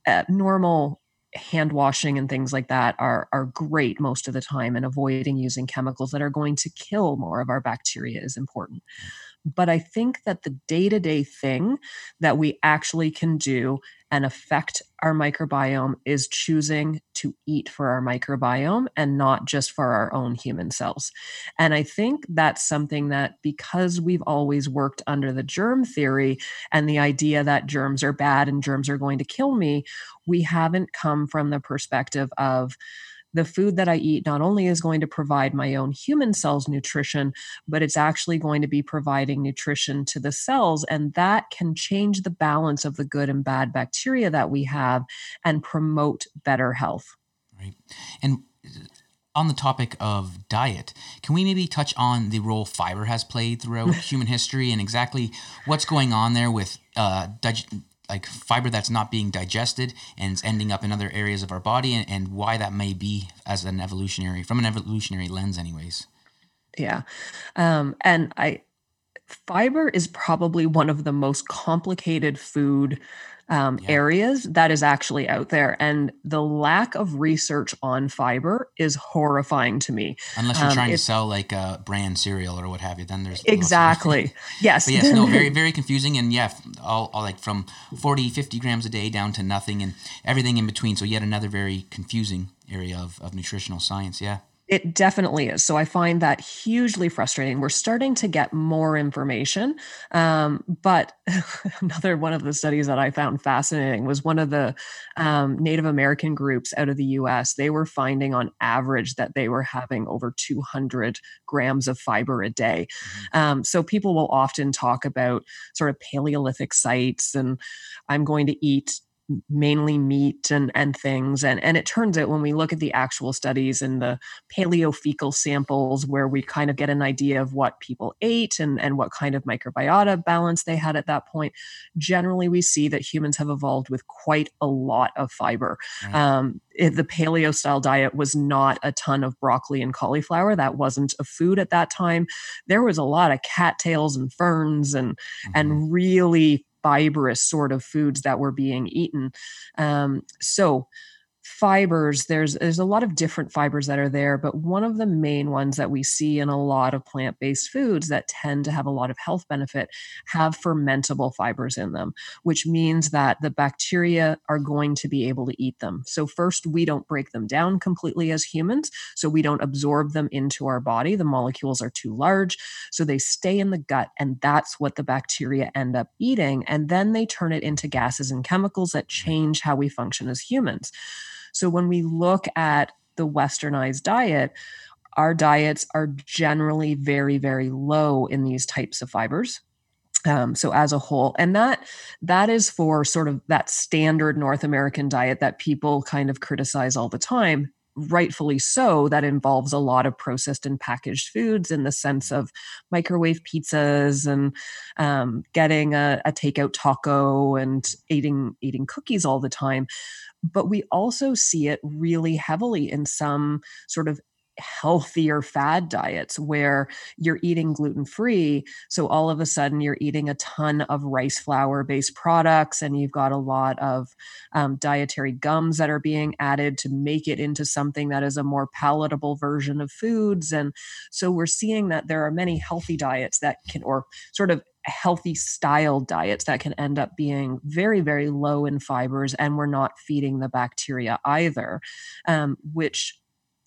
uh, normal hand washing and things like that are are great most of the time and avoiding using chemicals that are going to kill more of our bacteria is important but I think that the day to day thing that we actually can do and affect our microbiome is choosing to eat for our microbiome and not just for our own human cells. And I think that's something that because we've always worked under the germ theory and the idea that germs are bad and germs are going to kill me, we haven't come from the perspective of, the food that I eat not only is going to provide my own human cells nutrition, but it's actually going to be providing nutrition to the cells. And that can change the balance of the good and bad bacteria that we have and promote better health. Right. And on the topic of diet, can we maybe touch on the role fiber has played throughout human history and exactly what's going on there with uh, dig- like fiber that's not being digested and it's ending up in other areas of our body and, and why that may be as an evolutionary from an evolutionary lens anyways. Yeah. Um, and i fiber is probably one of the most complicated food um, yeah. areas that is actually out there. And the lack of research on fiber is horrifying to me. Unless you're um, trying to sell like a brand cereal or what have you, then there's exactly. yes. But yes, no, very, very confusing. And yeah, all, all like from 40, 50 grams a day down to nothing and everything in between. So yet another very confusing area of, of nutritional science. Yeah. It definitely is. So I find that hugely frustrating. We're starting to get more information. Um, but another one of the studies that I found fascinating was one of the um, Native American groups out of the US. They were finding on average that they were having over 200 grams of fiber a day. Mm-hmm. Um, so people will often talk about sort of Paleolithic sites and I'm going to eat mainly meat and and things and and it turns out when we look at the actual studies and the paleofecal samples where we kind of get an idea of what people ate and and what kind of microbiota balance they had at that point generally we see that humans have evolved with quite a lot of fiber right. um, the paleo style diet was not a ton of broccoli and cauliflower that wasn't a food at that time there was a lot of cattails and ferns and mm-hmm. and really fibrous sort of foods that were being eaten. Um, so fibers there's there's a lot of different fibers that are there but one of the main ones that we see in a lot of plant-based foods that tend to have a lot of health benefit have fermentable fibers in them which means that the bacteria are going to be able to eat them. So first we don't break them down completely as humans so we don't absorb them into our body. The molecules are too large so they stay in the gut and that's what the bacteria end up eating and then they turn it into gases and chemicals that mm-hmm. change how we function as humans so when we look at the westernized diet, our diets are generally very, very low in these types of fibers. Um, so as a whole and that that is for sort of that standard north american diet that people kind of criticize all the time rightfully so that involves a lot of processed and packaged foods in the sense of microwave pizzas and um, getting a, a takeout taco and eating eating cookies all the time. But we also see it really heavily in some sort of healthier fad diets where you're eating gluten free. So all of a sudden you're eating a ton of rice flour based products, and you've got a lot of um, dietary gums that are being added to make it into something that is a more palatable version of foods. And so we're seeing that there are many healthy diets that can, or sort of healthy style diets that can end up being very very low in fibers and we're not feeding the bacteria either um, which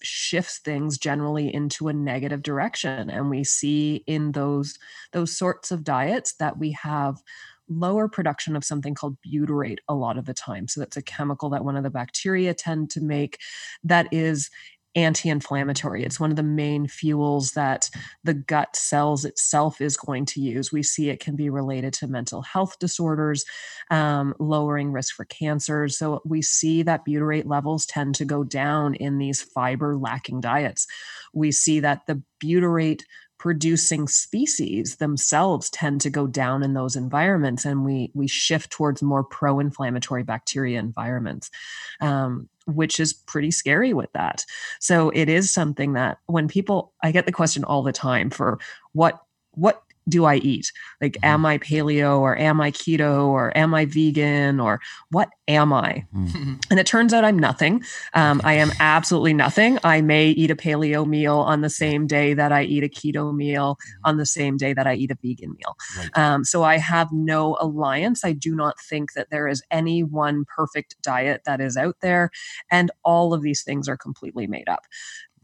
shifts things generally into a negative direction and we see in those those sorts of diets that we have lower production of something called butyrate a lot of the time. So that's a chemical that one of the bacteria tend to make that is anti inflammatory. It's one of the main fuels that the gut cells itself is going to use. We see it can be related to mental health disorders, um, lowering risk for cancers. So we see that butyrate levels tend to go down in these fiber lacking diets. We see that the butyrate producing species themselves tend to go down in those environments and we we shift towards more pro-inflammatory bacteria environments um, which is pretty scary with that. So it is something that when people I get the question all the time for what what do I eat? Like, mm-hmm. am I paleo or am I keto or am I vegan or what am I? Mm-hmm. And it turns out I'm nothing. Um, I am absolutely nothing. I may eat a paleo meal on the same day that I eat a keto meal, mm-hmm. on the same day that I eat a vegan meal. Right. Um, so I have no alliance. I do not think that there is any one perfect diet that is out there. And all of these things are completely made up.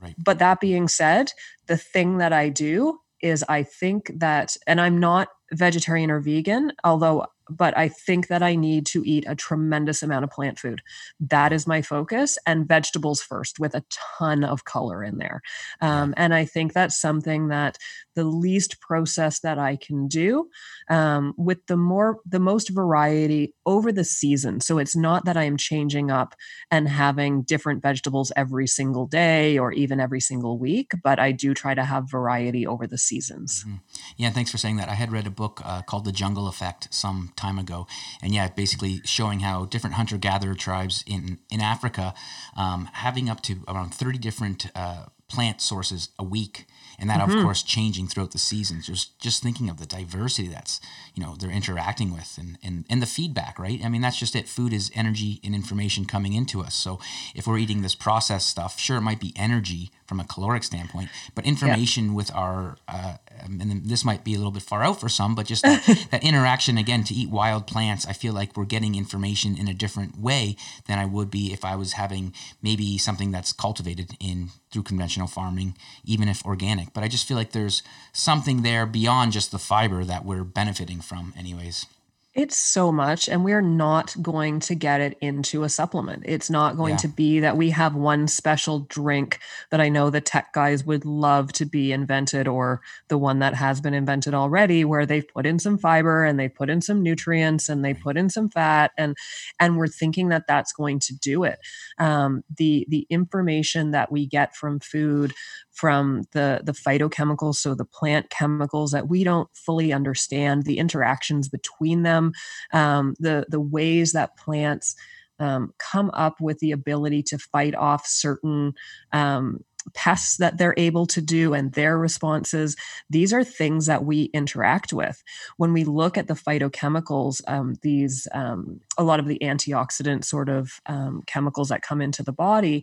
Right. But that being said, the thing that I do is I think that, and I'm not vegetarian or vegan, although but I think that I need to eat a tremendous amount of plant food. That is my focus, and vegetables first with a ton of color in there. Um, and I think that's something that the least process that I can do um, with the more, the most variety over the season. So it's not that I am changing up and having different vegetables every single day or even every single week, but I do try to have variety over the seasons. Mm-hmm. Yeah, thanks for saying that. I had read a book uh, called The Jungle Effect some time ago, and yeah, basically showing how different hunter gatherer tribes in in Africa, um, having up to around thirty different uh, plant sources a week and that mm-hmm. of course changing throughout the seasons just just thinking of the diversity that's you know they're interacting with and, and and the feedback right i mean that's just it food is energy and information coming into us so if we're eating this processed stuff sure it might be energy from a caloric standpoint but information yeah. with our uh, and this might be a little bit far out for some but just that, that interaction again to eat wild plants i feel like we're getting information in a different way than i would be if i was having maybe something that's cultivated in through conventional farming even if organic but I just feel like there's something there beyond just the fiber that we're benefiting from, anyways. It's so much, and we're not going to get it into a supplement. It's not going yeah. to be that we have one special drink that I know the tech guys would love to be invented, or the one that has been invented already, where they've put in some fiber and they put in some nutrients and they put in some fat, and and we're thinking that that's going to do it. Um, the the information that we get from food from the the phytochemicals so the plant chemicals that we don't fully understand the interactions between them um, the the ways that plants um, come up with the ability to fight off certain um, pests that they're able to do and their responses. These are things that we interact with. When we look at the phytochemicals, um, these um, a lot of the antioxidant sort of um, chemicals that come into the body,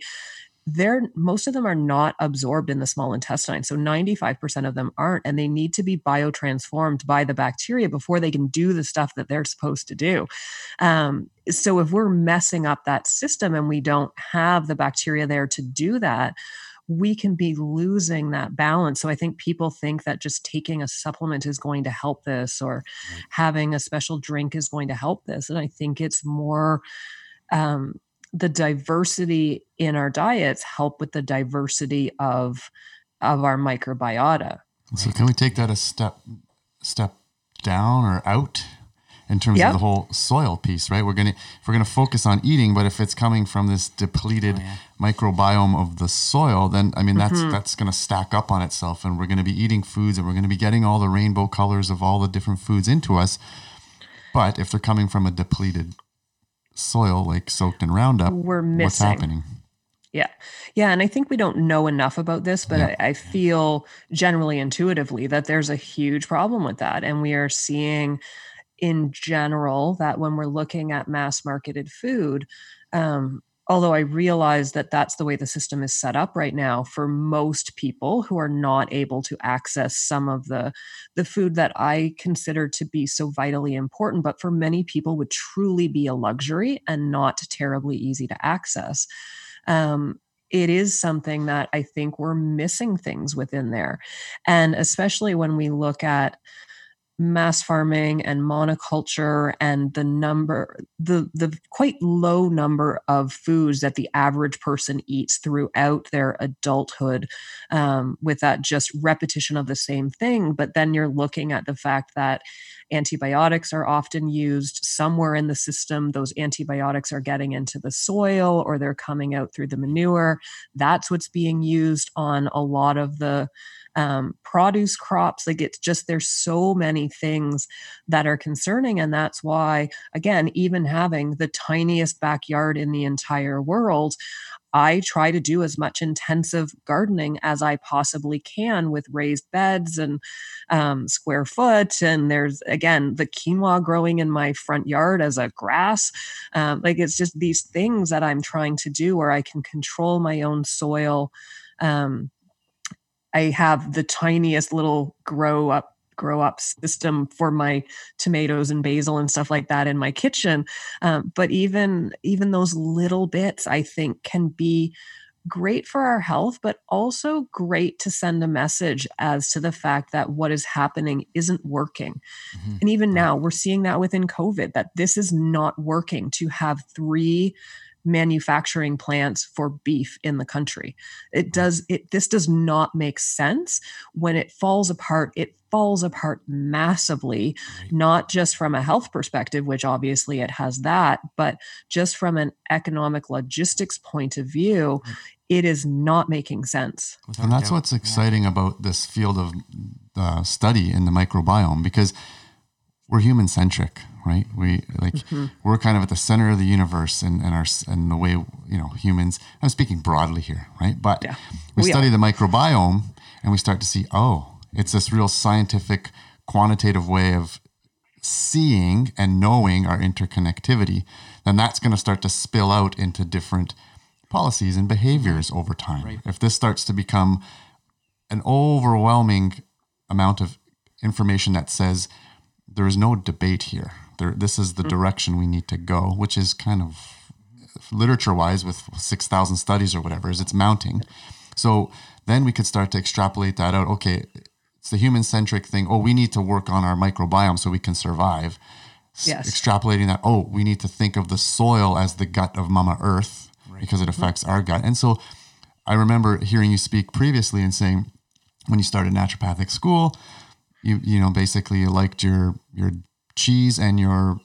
they're most of them are not absorbed in the small intestine. So 95% of them aren't, and they need to be biotransformed by the bacteria before they can do the stuff that they're supposed to do. Um, so if we're messing up that system and we don't have the bacteria there to do that, we can be losing that balance. So I think people think that just taking a supplement is going to help this or having a special drink is going to help this. And I think it's more um, the diversity in our diets help with the diversity of of our microbiota. So can we take that a step step down or out in terms yep. of the whole soil piece, right? We're gonna if we're gonna focus on eating, but if it's coming from this depleted oh, yeah. microbiome of the soil, then I mean that's mm-hmm. that's gonna stack up on itself, and we're gonna be eating foods, and we're gonna be getting all the rainbow colors of all the different foods into us. But if they're coming from a depleted soil, like soaked in Roundup, we're missing. What's happening? Yeah. Yeah. And I think we don't know enough about this, but yeah. I, I, feel generally intuitively that there's a huge problem with that. And we are seeing in general that when we're looking at mass marketed food, um, although I realize that that's the way the system is set up right now for most people who are not able to access some of the the food that I consider to be so vitally important but for many people would truly be a luxury and not terribly easy to access. Um, it is something that I think we're missing things within there. And especially when we look at mass farming and monoculture and the number the the quite low number of foods that the average person eats throughout their adulthood um, with that just repetition of the same thing but then you're looking at the fact that antibiotics are often used somewhere in the system those antibiotics are getting into the soil or they're coming out through the manure that's what's being used on a lot of the um, produce crops. Like it's just, there's so many things that are concerning. And that's why, again, even having the tiniest backyard in the entire world, I try to do as much intensive gardening as I possibly can with raised beds and um, square foot. And there's, again, the quinoa growing in my front yard as a grass. Um, like it's just these things that I'm trying to do where I can control my own soil. Um, I have the tiniest little grow up grow up system for my tomatoes and basil and stuff like that in my kitchen. Um, but even even those little bits i think can be great for our health but also great to send a message as to the fact that what is happening isn't working. Mm-hmm. and even now we're seeing that within covid that this is not working to have three manufacturing plants for beef in the country. It does it this does not make sense when it falls apart it falls apart massively right. not just from a health perspective which obviously it has that but just from an economic logistics point of view it is not making sense. And that's what's exciting about this field of uh, study in the microbiome because we're human centric, right? We like mm-hmm. we're kind of at the center of the universe and, and our and the way you know humans. I'm speaking broadly here, right? But yeah. we, we, study are. the microbiome and we start to see, oh, it's this real scientific, quantitative way of seeing and knowing our interconnectivity. Then that's going to start to spill out into different policies and behaviors over time. Right. If this starts to become an overwhelming amount of information that says there is no debate here. There, this is the mm. direction we need to go, which is kind of literature wise with 6,000 studies or whatever, is it's mounting. So then we could start to extrapolate that out. Okay, it's the human centric thing. Oh, we need to work on our microbiome so we can survive. Yes. Extrapolating that, oh, we need to think of the soil as the gut of Mama Earth right. because it mm-hmm. affects mm-hmm. our gut. And so I remember hearing you speak previously and saying when you started naturopathic school, you you know basically you liked your your cheese and your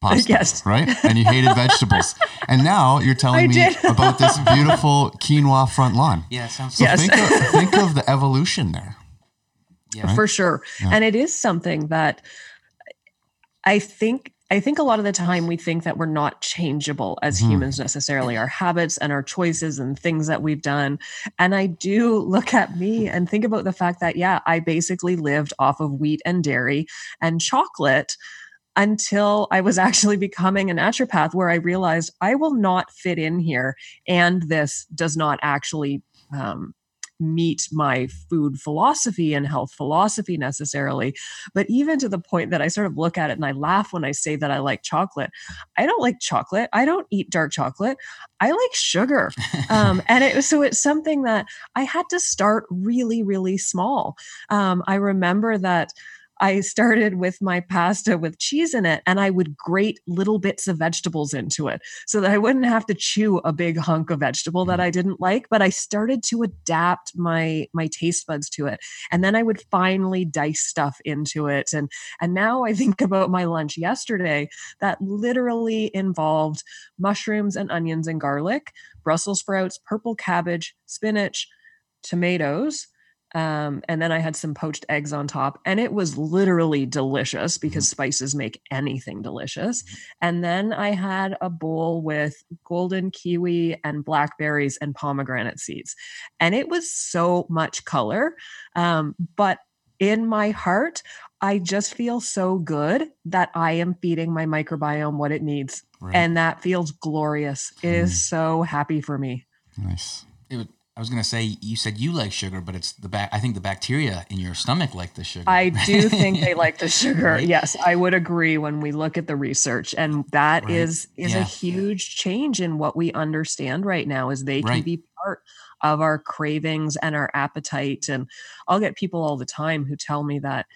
pasta, yes. right? And you hated vegetables. And now you're telling I me did. about this beautiful quinoa front lawn. Yeah, sounds so yes. think, of, think of the evolution there. Yeah, right? for sure. Yeah. And it is something that I think I think a lot of the time we think that we're not changeable as mm-hmm. humans necessarily, our habits and our choices and things that we've done. And I do look at me and think about the fact that, yeah, I basically lived off of wheat and dairy and chocolate until I was actually becoming a naturopath, where I realized I will not fit in here. And this does not actually um, meet my food philosophy and health philosophy necessarily. But even to the point that I sort of look at it and I laugh when I say that I like chocolate. I don't like chocolate. I don't eat dark chocolate. I like sugar. Um, and it, so it's something that I had to start really, really small. Um, I remember that I started with my pasta with cheese in it and I would grate little bits of vegetables into it so that I wouldn't have to chew a big hunk of vegetable that mm. I didn't like but I started to adapt my my taste buds to it and then I would finally dice stuff into it and and now I think about my lunch yesterday that literally involved mushrooms and onions and garlic Brussels sprouts purple cabbage spinach tomatoes um, and then I had some poached eggs on top, and it was literally delicious because mm-hmm. spices make anything delicious. Mm-hmm. And then I had a bowl with golden kiwi and blackberries and pomegranate seeds, and it was so much color. Um, but in my heart, I just feel so good that I am feeding my microbiome what it needs. Right. And that feels glorious. It mm. is so happy for me. Nice. I was gonna say you said you like sugar, but it's the back. I think the bacteria in your stomach like the sugar. I do think they like the sugar. Right? Yes, I would agree when we look at the research, and that right. is is yeah. a huge change in what we understand right now. Is they can be part of our cravings and our appetite. And I'll get people all the time who tell me that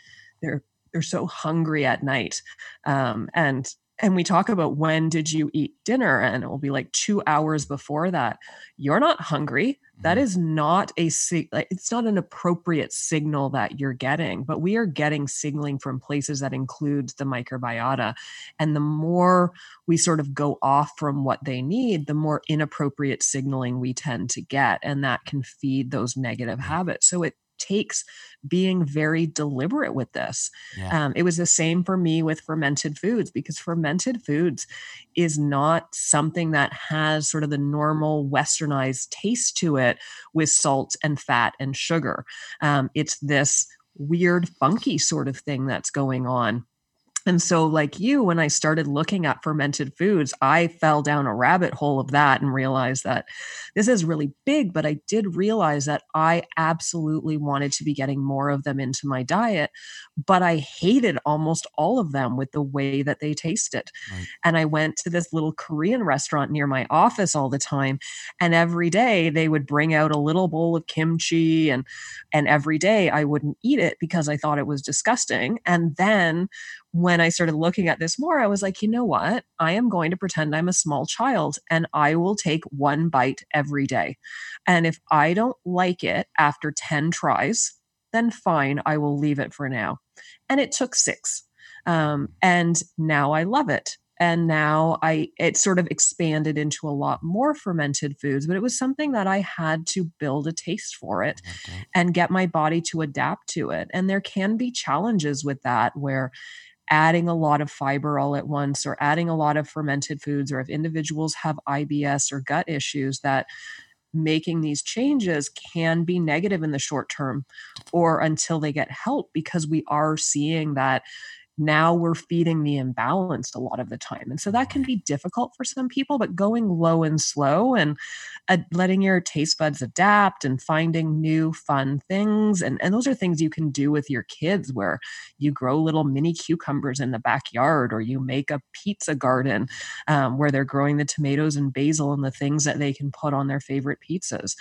they're they're so hungry at night, um, and and we talk about when did you eat dinner and it will be like two hours before that you're not hungry. That mm-hmm. not a it's not an appropriate signal that you're getting but we are getting signaling from places that includes the microbiota and the more we sort of go off from what they need the more inappropriate signaling we tend to get and that can feed those negative habits. So it takes being very deliberate with this. Yeah. Um, it was the same for me with fermented foods because fermented foods is not something that has sort of the normal westernized taste to it with salt and fat and sugar. Um, it's this weird, funky sort of thing that's going on. And so, like you, when I started looking at fermented foods, I fell down a rabbit hole of that and realized that this is really big. But I did realize that I absolutely wanted to be getting more of them into my diet, but I hated almost all of them with the way that they tasted. Right. And I went to this little Korean restaurant near my office all the time. And every day they would bring out a little bowl of kimchi, and, and every day I wouldn't eat it because I thought it was disgusting. And then when I started looking at this more, I was like, you know what? I am going to pretend I'm a small child and I will take one bite every day. And if I don't like it after 10 tries, then fine, I will leave it for now. And it took six. Um, and now I love it. And now I it sort of expanded into a lot more fermented foods, but it was something that I had to build a taste for it okay. and get my body to adapt to it. And there can be challenges with that where adding a lot of fiber all at once or adding a lot of fermented foods or if individuals have IBS or gut issues that making these changes can be negative in the short term or until they get help because we are seeing that now we're feeding the imbalanced a lot of the time. And so that can mm. be difficult for some people, but going low and slow and uh, letting your taste buds adapt and finding new fun things. And, and those are things you can do with your kids where you grow little mini cucumbers in the backyard or you make a pizza garden um, where they're growing the tomatoes and basil and the things that they can put on their favorite pizzas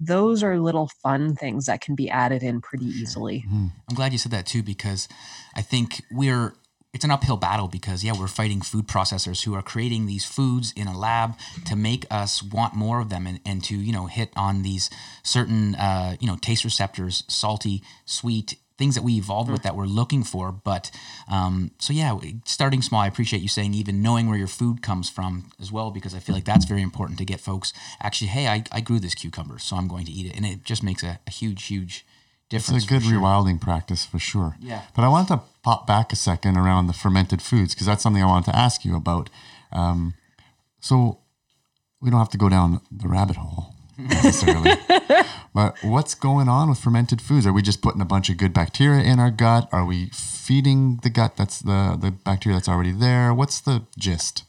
those are little fun things that can be added in pretty easily. Mm-hmm. I'm glad you said that too, because I think we're it's an uphill battle because yeah we're fighting food processors who are creating these foods in a lab to make us want more of them and, and to you know hit on these certain uh, you know taste receptors salty sweet things that we evolved with mm. that we're looking for. But um, so yeah, starting small. I appreciate you saying even knowing where your food comes from as well, because I feel like that's very important to get folks actually. Hey, I, I grew this cucumber, so I'm going to eat it, and it just makes a, a huge, huge difference. It's a good sure. rewilding practice for sure. Yeah. But I want to pop back a second around the fermented foods because that's something I wanted to ask you about. Um, so we don't have to go down the rabbit hole necessarily. but what's going on with fermented foods? Are we just putting a bunch of good bacteria in our gut? Are we feeding the gut that's the the bacteria that's already there? What's the gist?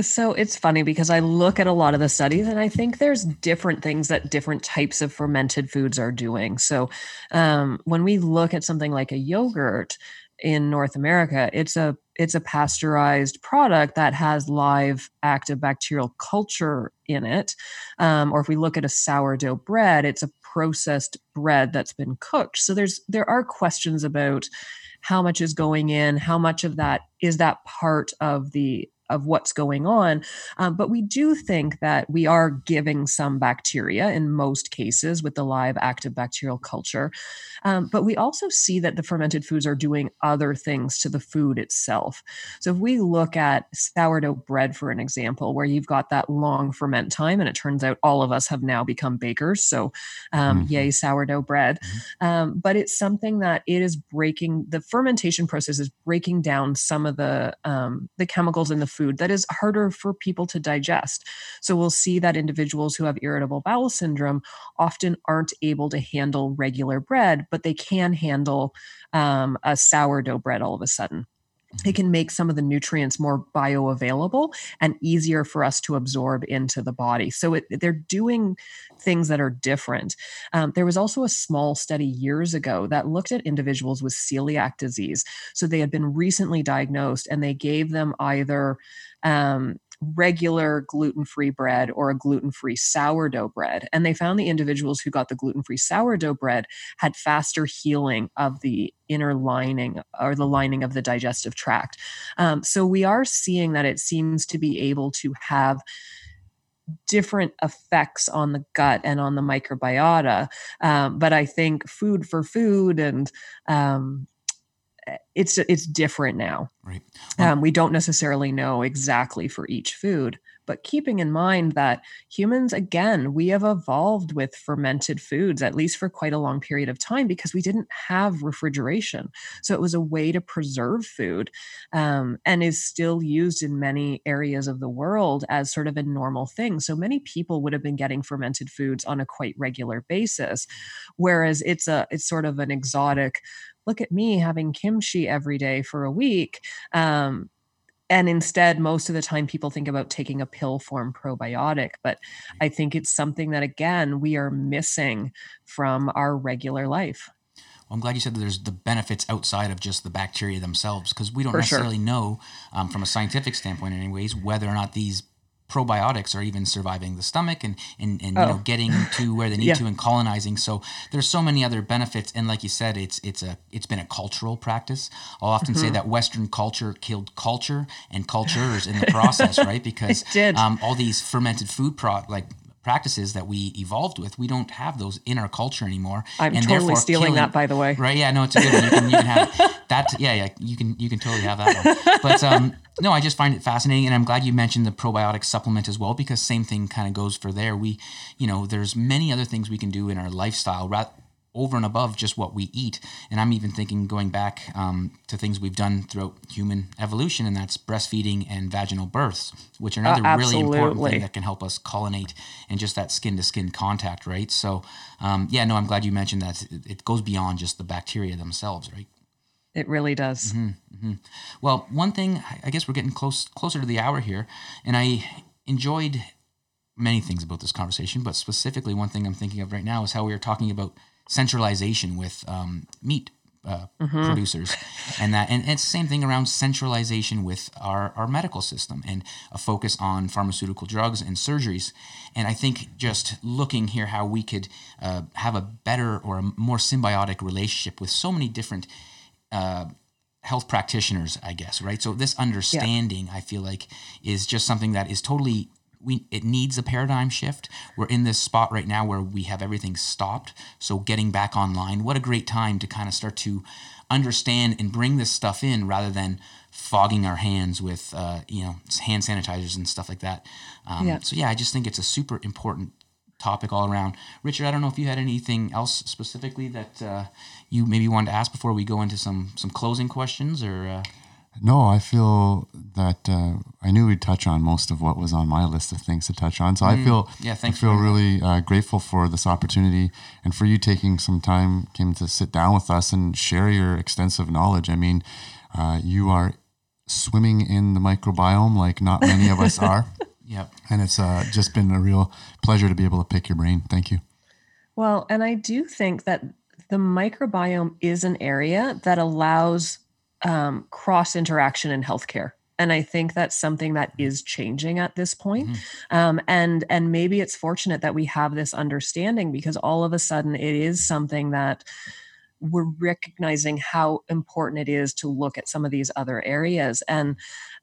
So it's funny because I look at a lot of the studies and I think there's different things that different types of fermented foods are doing. So um, when we look at something like a yogurt in North America, it's a it's a pasteurized product that has live active bacterial culture in it. Um, or if we look at a sourdough bread, it's a processed bread that's been cooked. So there's there are questions about how much is going in, how much of that is that part of the of what's going on. Um, but we do think that we are giving some bacteria in most cases with the live active bacterial culture. Um, but we also see that the fermented foods are doing other things to the food itself. So if we look at sourdough bread, for an example, where you've got that long ferment time, and it turns out all of us have now become bakers. So um, mm-hmm. yay, sourdough bread. Mm-hmm. Um, but it's something that it is breaking, the fermentation process is breaking down some of the, um, the chemicals in the food that is harder for people to digest. So we'll see that individuals who have irritable bowel syndrome often aren't able to handle regular bread, but they can handle um, a sourdough bread all of a sudden it can make some of the nutrients more bioavailable and easier for us to absorb into the body. So it, they're doing things that are different. Um, there was also a small study years ago that looked at individuals with celiac disease. So they had been recently diagnosed and they gave them either um, regular gluten free bread or a gluten free sourdough bread. And they found the individuals who got the gluten free sourdough bread had faster healing of the inner lining or the lining of the digestive tract. Um, so we are seeing that it seems to be able to have different effects on the gut and on the microbiota. Um, but I think food for food and um, it's it's different now. Right. Well, um, we don't necessarily know exactly for each food, but keeping in mind that humans, again, we have evolved with fermented foods at least for quite a long period of time because we didn't have refrigeration. So it was a way to preserve food, um, and is still used in many areas of the world as sort of a normal thing. So many people would have been getting fermented foods on a quite regular basis, whereas it's a it's sort of an exotic look at me having kimchi every day for a week. Um, and instead, most of the time, people think about taking a pill form probiotic. But I think it's something that, again, we are missing from our regular life. Well, I'm glad you said that there's the benefits outside of just the bacteria themselves, because we don't For necessarily sure. know, um, from a scientific standpoint, anyways, whether or not these probiotics are even surviving the stomach and and, and oh. you know getting to where they need yeah. to and colonizing so there's so many other benefits and like you said it's it's a it's been a cultural practice i'll often mm-hmm. say that western culture killed culture and cultures in the process right because um, all these fermented food pro like practices that we evolved with, we don't have those in our culture anymore. I'm and totally stealing killing, that, by the way. Right? Yeah, no, it's a good one. You can, you can have that. Yeah, yeah, you can you can totally have that one. But um, no, I just find it fascinating, and I'm glad you mentioned the probiotic supplement as well because same thing kind of goes for there. We, you know, there's many other things we can do in our lifestyle over and above just what we eat. And I'm even thinking going back um, to things we've done throughout human evolution, and that's breastfeeding and vaginal births, which are another uh, really important thing that can help us colonate and just that skin to skin contact, right? So, um, yeah, no, I'm glad you mentioned that. It goes beyond just the bacteria themselves, right? It really does. Mm-hmm, mm-hmm. Well, one thing, I guess we're getting close closer to the hour here, and I enjoyed many things about this conversation, but specifically one thing I'm thinking of right now is how we were talking about centralization with um, meat uh, mm-hmm. producers and that and it's the same thing around centralization with our, our medical system and a focus on pharmaceutical drugs and surgeries and i think just looking here how we could uh, have a better or a more symbiotic relationship with so many different uh, health practitioners i guess right so this understanding yeah. i feel like is just something that is totally we it needs a paradigm shift. We're in this spot right now where we have everything stopped. So getting back online, what a great time to kind of start to understand and bring this stuff in rather than fogging our hands with uh, you know hand sanitizers and stuff like that. Um, yeah. So yeah, I just think it's a super important topic all around. Richard, I don't know if you had anything else specifically that uh, you maybe wanted to ask before we go into some some closing questions, or uh... no, I feel that uh, I knew we'd touch on most of what was on my list of things to touch on. So mm, I feel yeah, thanks I feel really uh, grateful for this opportunity and for you taking some time, Kim, to sit down with us and share your extensive knowledge. I mean, uh, you are swimming in the microbiome like not many of us are. Yep. And it's uh, just been a real pleasure to be able to pick your brain. Thank you. Well, and I do think that the microbiome is an area that allows um, cross interaction in healthcare. And I think that's something that mm-hmm. changing at this point. Mm-hmm. Um, and and maybe it's fortunate that we have this understanding because all of a sudden it is something that we're recognizing how important it is to look at some of these other areas. And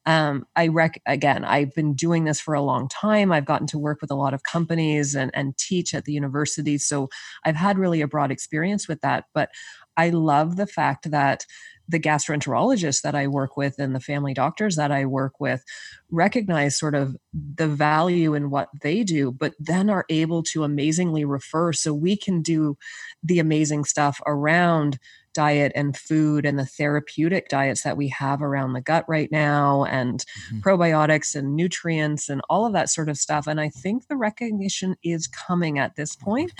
um, I rec again, I've been doing this for a long time. I've gotten to work with a lot of companies and, and teach at the university. So I've had really a broad experience with that. But I love the fact that the gastroenterologists that I work with and the family doctors that I work with recognize sort of the value in what they do, but then are able to amazingly refer. So we can do the amazing stuff around diet and food and the therapeutic diets that we have around the gut right now and mm-hmm. probiotics and nutrients and all of that sort of stuff and i think the recognition is coming at this point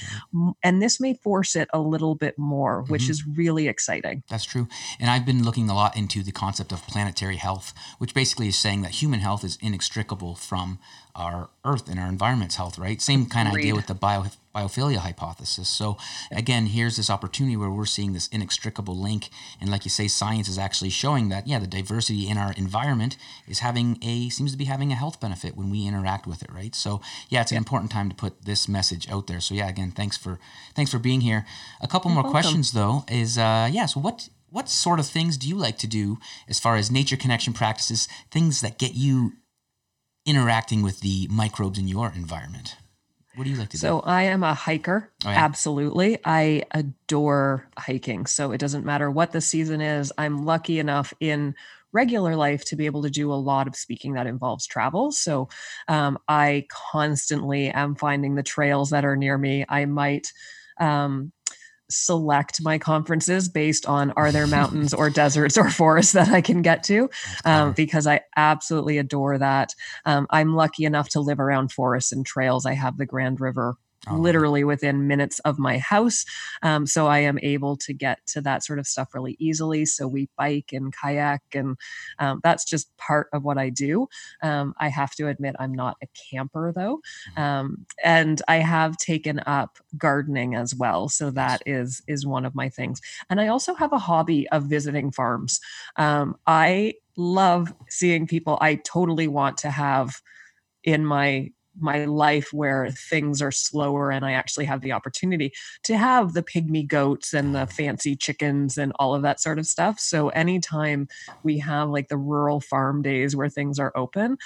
and this may force it a little bit more which mm-hmm. is really exciting that's true and i've been looking a lot into the concept of planetary health which basically is saying that human health is inextricable from our earth and our environment's health, right? Same kind of idea with the bio, biophilia hypothesis. So again, here's this opportunity where we're seeing this inextricable link. And like you say, science is actually showing that, yeah, the diversity in our environment is having a, seems to be having a health benefit when we interact with it, right? So yeah, it's an important time to put this message out there. So yeah, again, thanks for, thanks for being here. A couple You're more welcome. questions though is, uh, yeah, so what, what sort of things do you like to do as far as nature connection practices, things that get you interacting with the microbes in your environment? What do you like to so do? So I am a hiker. Oh, yeah? Absolutely. I adore hiking. So it doesn't matter what the season is. I'm lucky enough in regular life to be able to do a lot of speaking that involves travel. So um, I constantly am finding the trails that are near me. I might um, select my conferences based on are there mountains or deserts or forests that I can get to um, because I absolutely adore that. Um, I'm lucky enough to live around forests and trails. I have the Grand River oh. literally within minutes of my house. Um, so I am able to get to that sort of stuff really easily. So we bike and kayak, and um, that's just part of what I do. Um, I have to admit, I'm not a camper though. Mm-hmm. Um, and I have taken up gardening as well. So that is is one of my things. And I also have a hobby of visiting farms. Um, I love seeing people I totally want to have in my my life where things are slower and I actually have the opportunity to have the pygmy goats and the fancy chickens and all of that sort of stuff. So anytime we have like the rural farm days where things are open,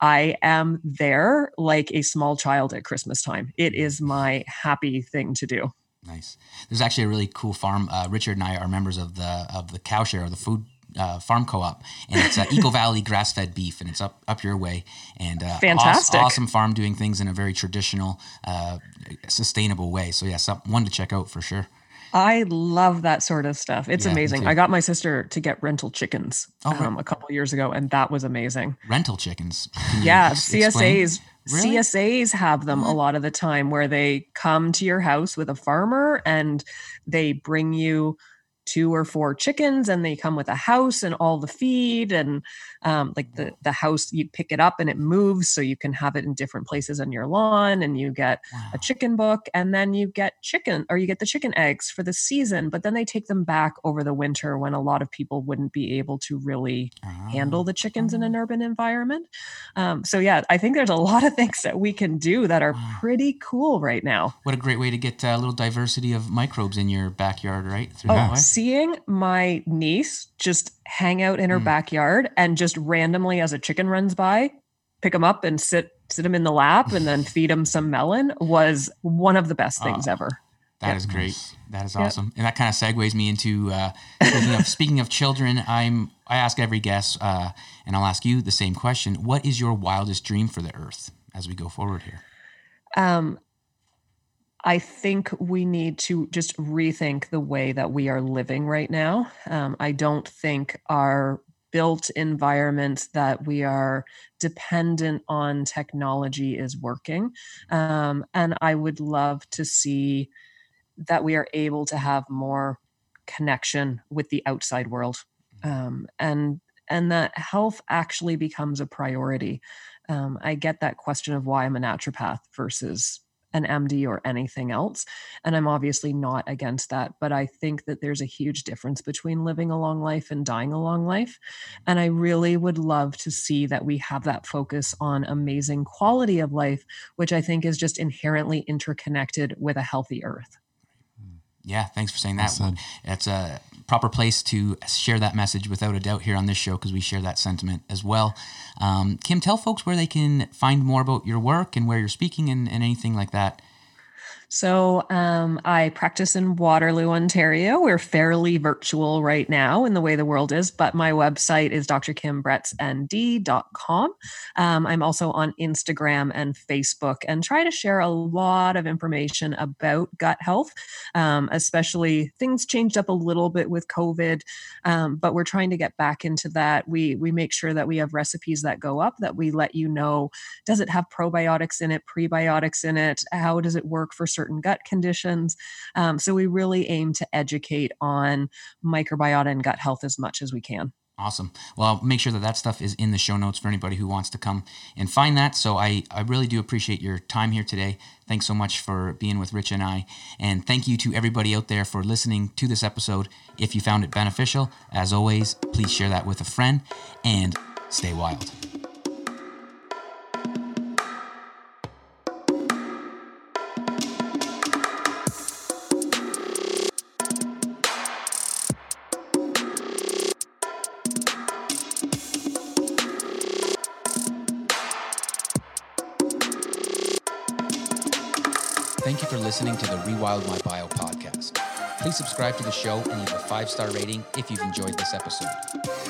I am there like a small child at Christmas time. It is my happy thing to do. Nice. There's actually a really cool farm. Uh, Richard and I are members of the of the cow share, or the food uh, farm co-op, and it's uh, Eco Valley grass-fed beef, and it's up up your way. And uh, fantastic, awesome, awesome, farm doing things in a very traditional, uh, sustainable way. So yeah, some, one to check out for sure. I love that sort of stuff. It's yeah, amazing. I got my sister to get rental chickens oh, um, a couple years ago, and that was amazing. Rental chickens. Yeah, CSAs. Really? CSAs have them a lot of the time where they come to your house with a farmer and they bring you two or four chickens and they come with a house and all the feed and um, like the the house you pick it up and it moves so you can have it in different places on your lawn and you get wow. a chicken book and then you get chicken or you get the chicken eggs for the season but then they take them back over the winter when a lot of people wouldn't be able to really handle the chickens in an oh. urban environment um, so yeah i think there's a lot of things that we can do that are wow. pretty cool right now what a great way to get a little diversity of microbes in your backyard right Through oh, seeing my niece just hang out in her mm. backyard and just randomly as a chicken runs by pick them up and sit sit them in the lap and then feed them some melon was one of the best things uh, ever That yep. is great that is awesome yep. and that kind of segues me into uh, speaking, of, speaking of children i'm i ask every guest uh, and i'll ask you the same question what is your wildest dream for the earth as we go forward here um I think we need to just rethink the way that we are living right now. Um, I don't think our built environment that we are dependent on technology is working. Um, and I would love to see that we are able to have more connection with the outside world. Um, and and that health actually becomes a priority. Um, I get that question of why I'm a naturopath versus an MD or anything else. And I'm obviously not against that. But I think that there's a huge difference between living a long life and dying a long life. Mm-hmm. And I really would love to see that we have that focus on amazing quality of life, which I think is just inherently interconnected with a healthy earth. Mm. Yeah, thanks for saying that. Well That's a proper place to share that message without a doubt here on this show because we share that sentiment as well. Um, Kim, tell folks where they can find more about your work and where you're speaking and, and anything like that. So um, I practice in Waterloo, Ontario. We're fairly virtual right now in the way the world is, but my website is drkimbretznd.com. Um, I'm also on Instagram and Facebook and try to share a lot of information about gut health, um, especially things changed up a little bit with COVID, um, but we're trying to get back into that. We, we make sure that we have recipes that go up that we let you know does it have probiotics in it, prebiotics in it? How does it work for certain certain gut conditions. Um, so we really aim to educate on microbiota and gut health as much as we can. Awesome. Well, I'll make sure that that stuff is in the show notes for anybody who wants to come and find that. So I, I really do appreciate your time here today. Thanks so much for being with Rich and I. And thank you to everybody out there for listening to this episode. If you found it beneficial, as always, please share that with a friend and stay wild. Listening to the Rewild My Bio podcast. Please subscribe to the show and leave a five star rating if you've enjoyed this episode.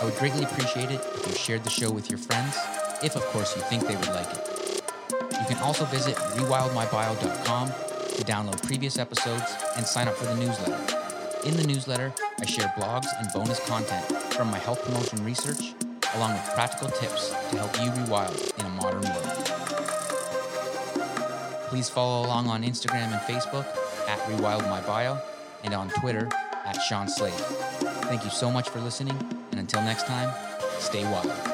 I would greatly appreciate it if you shared the show with your friends, if of course you think they would like it. You can also visit rewildmybio.com to download previous episodes and sign up for the newsletter. In the newsletter, I share blogs and bonus content from my health promotion research, along with practical tips to help you rewild in a modern world. Please follow along on Instagram and Facebook at Rewild My Bio and on Twitter at Sean Slade. Thank you so much for listening, and until next time, stay wild.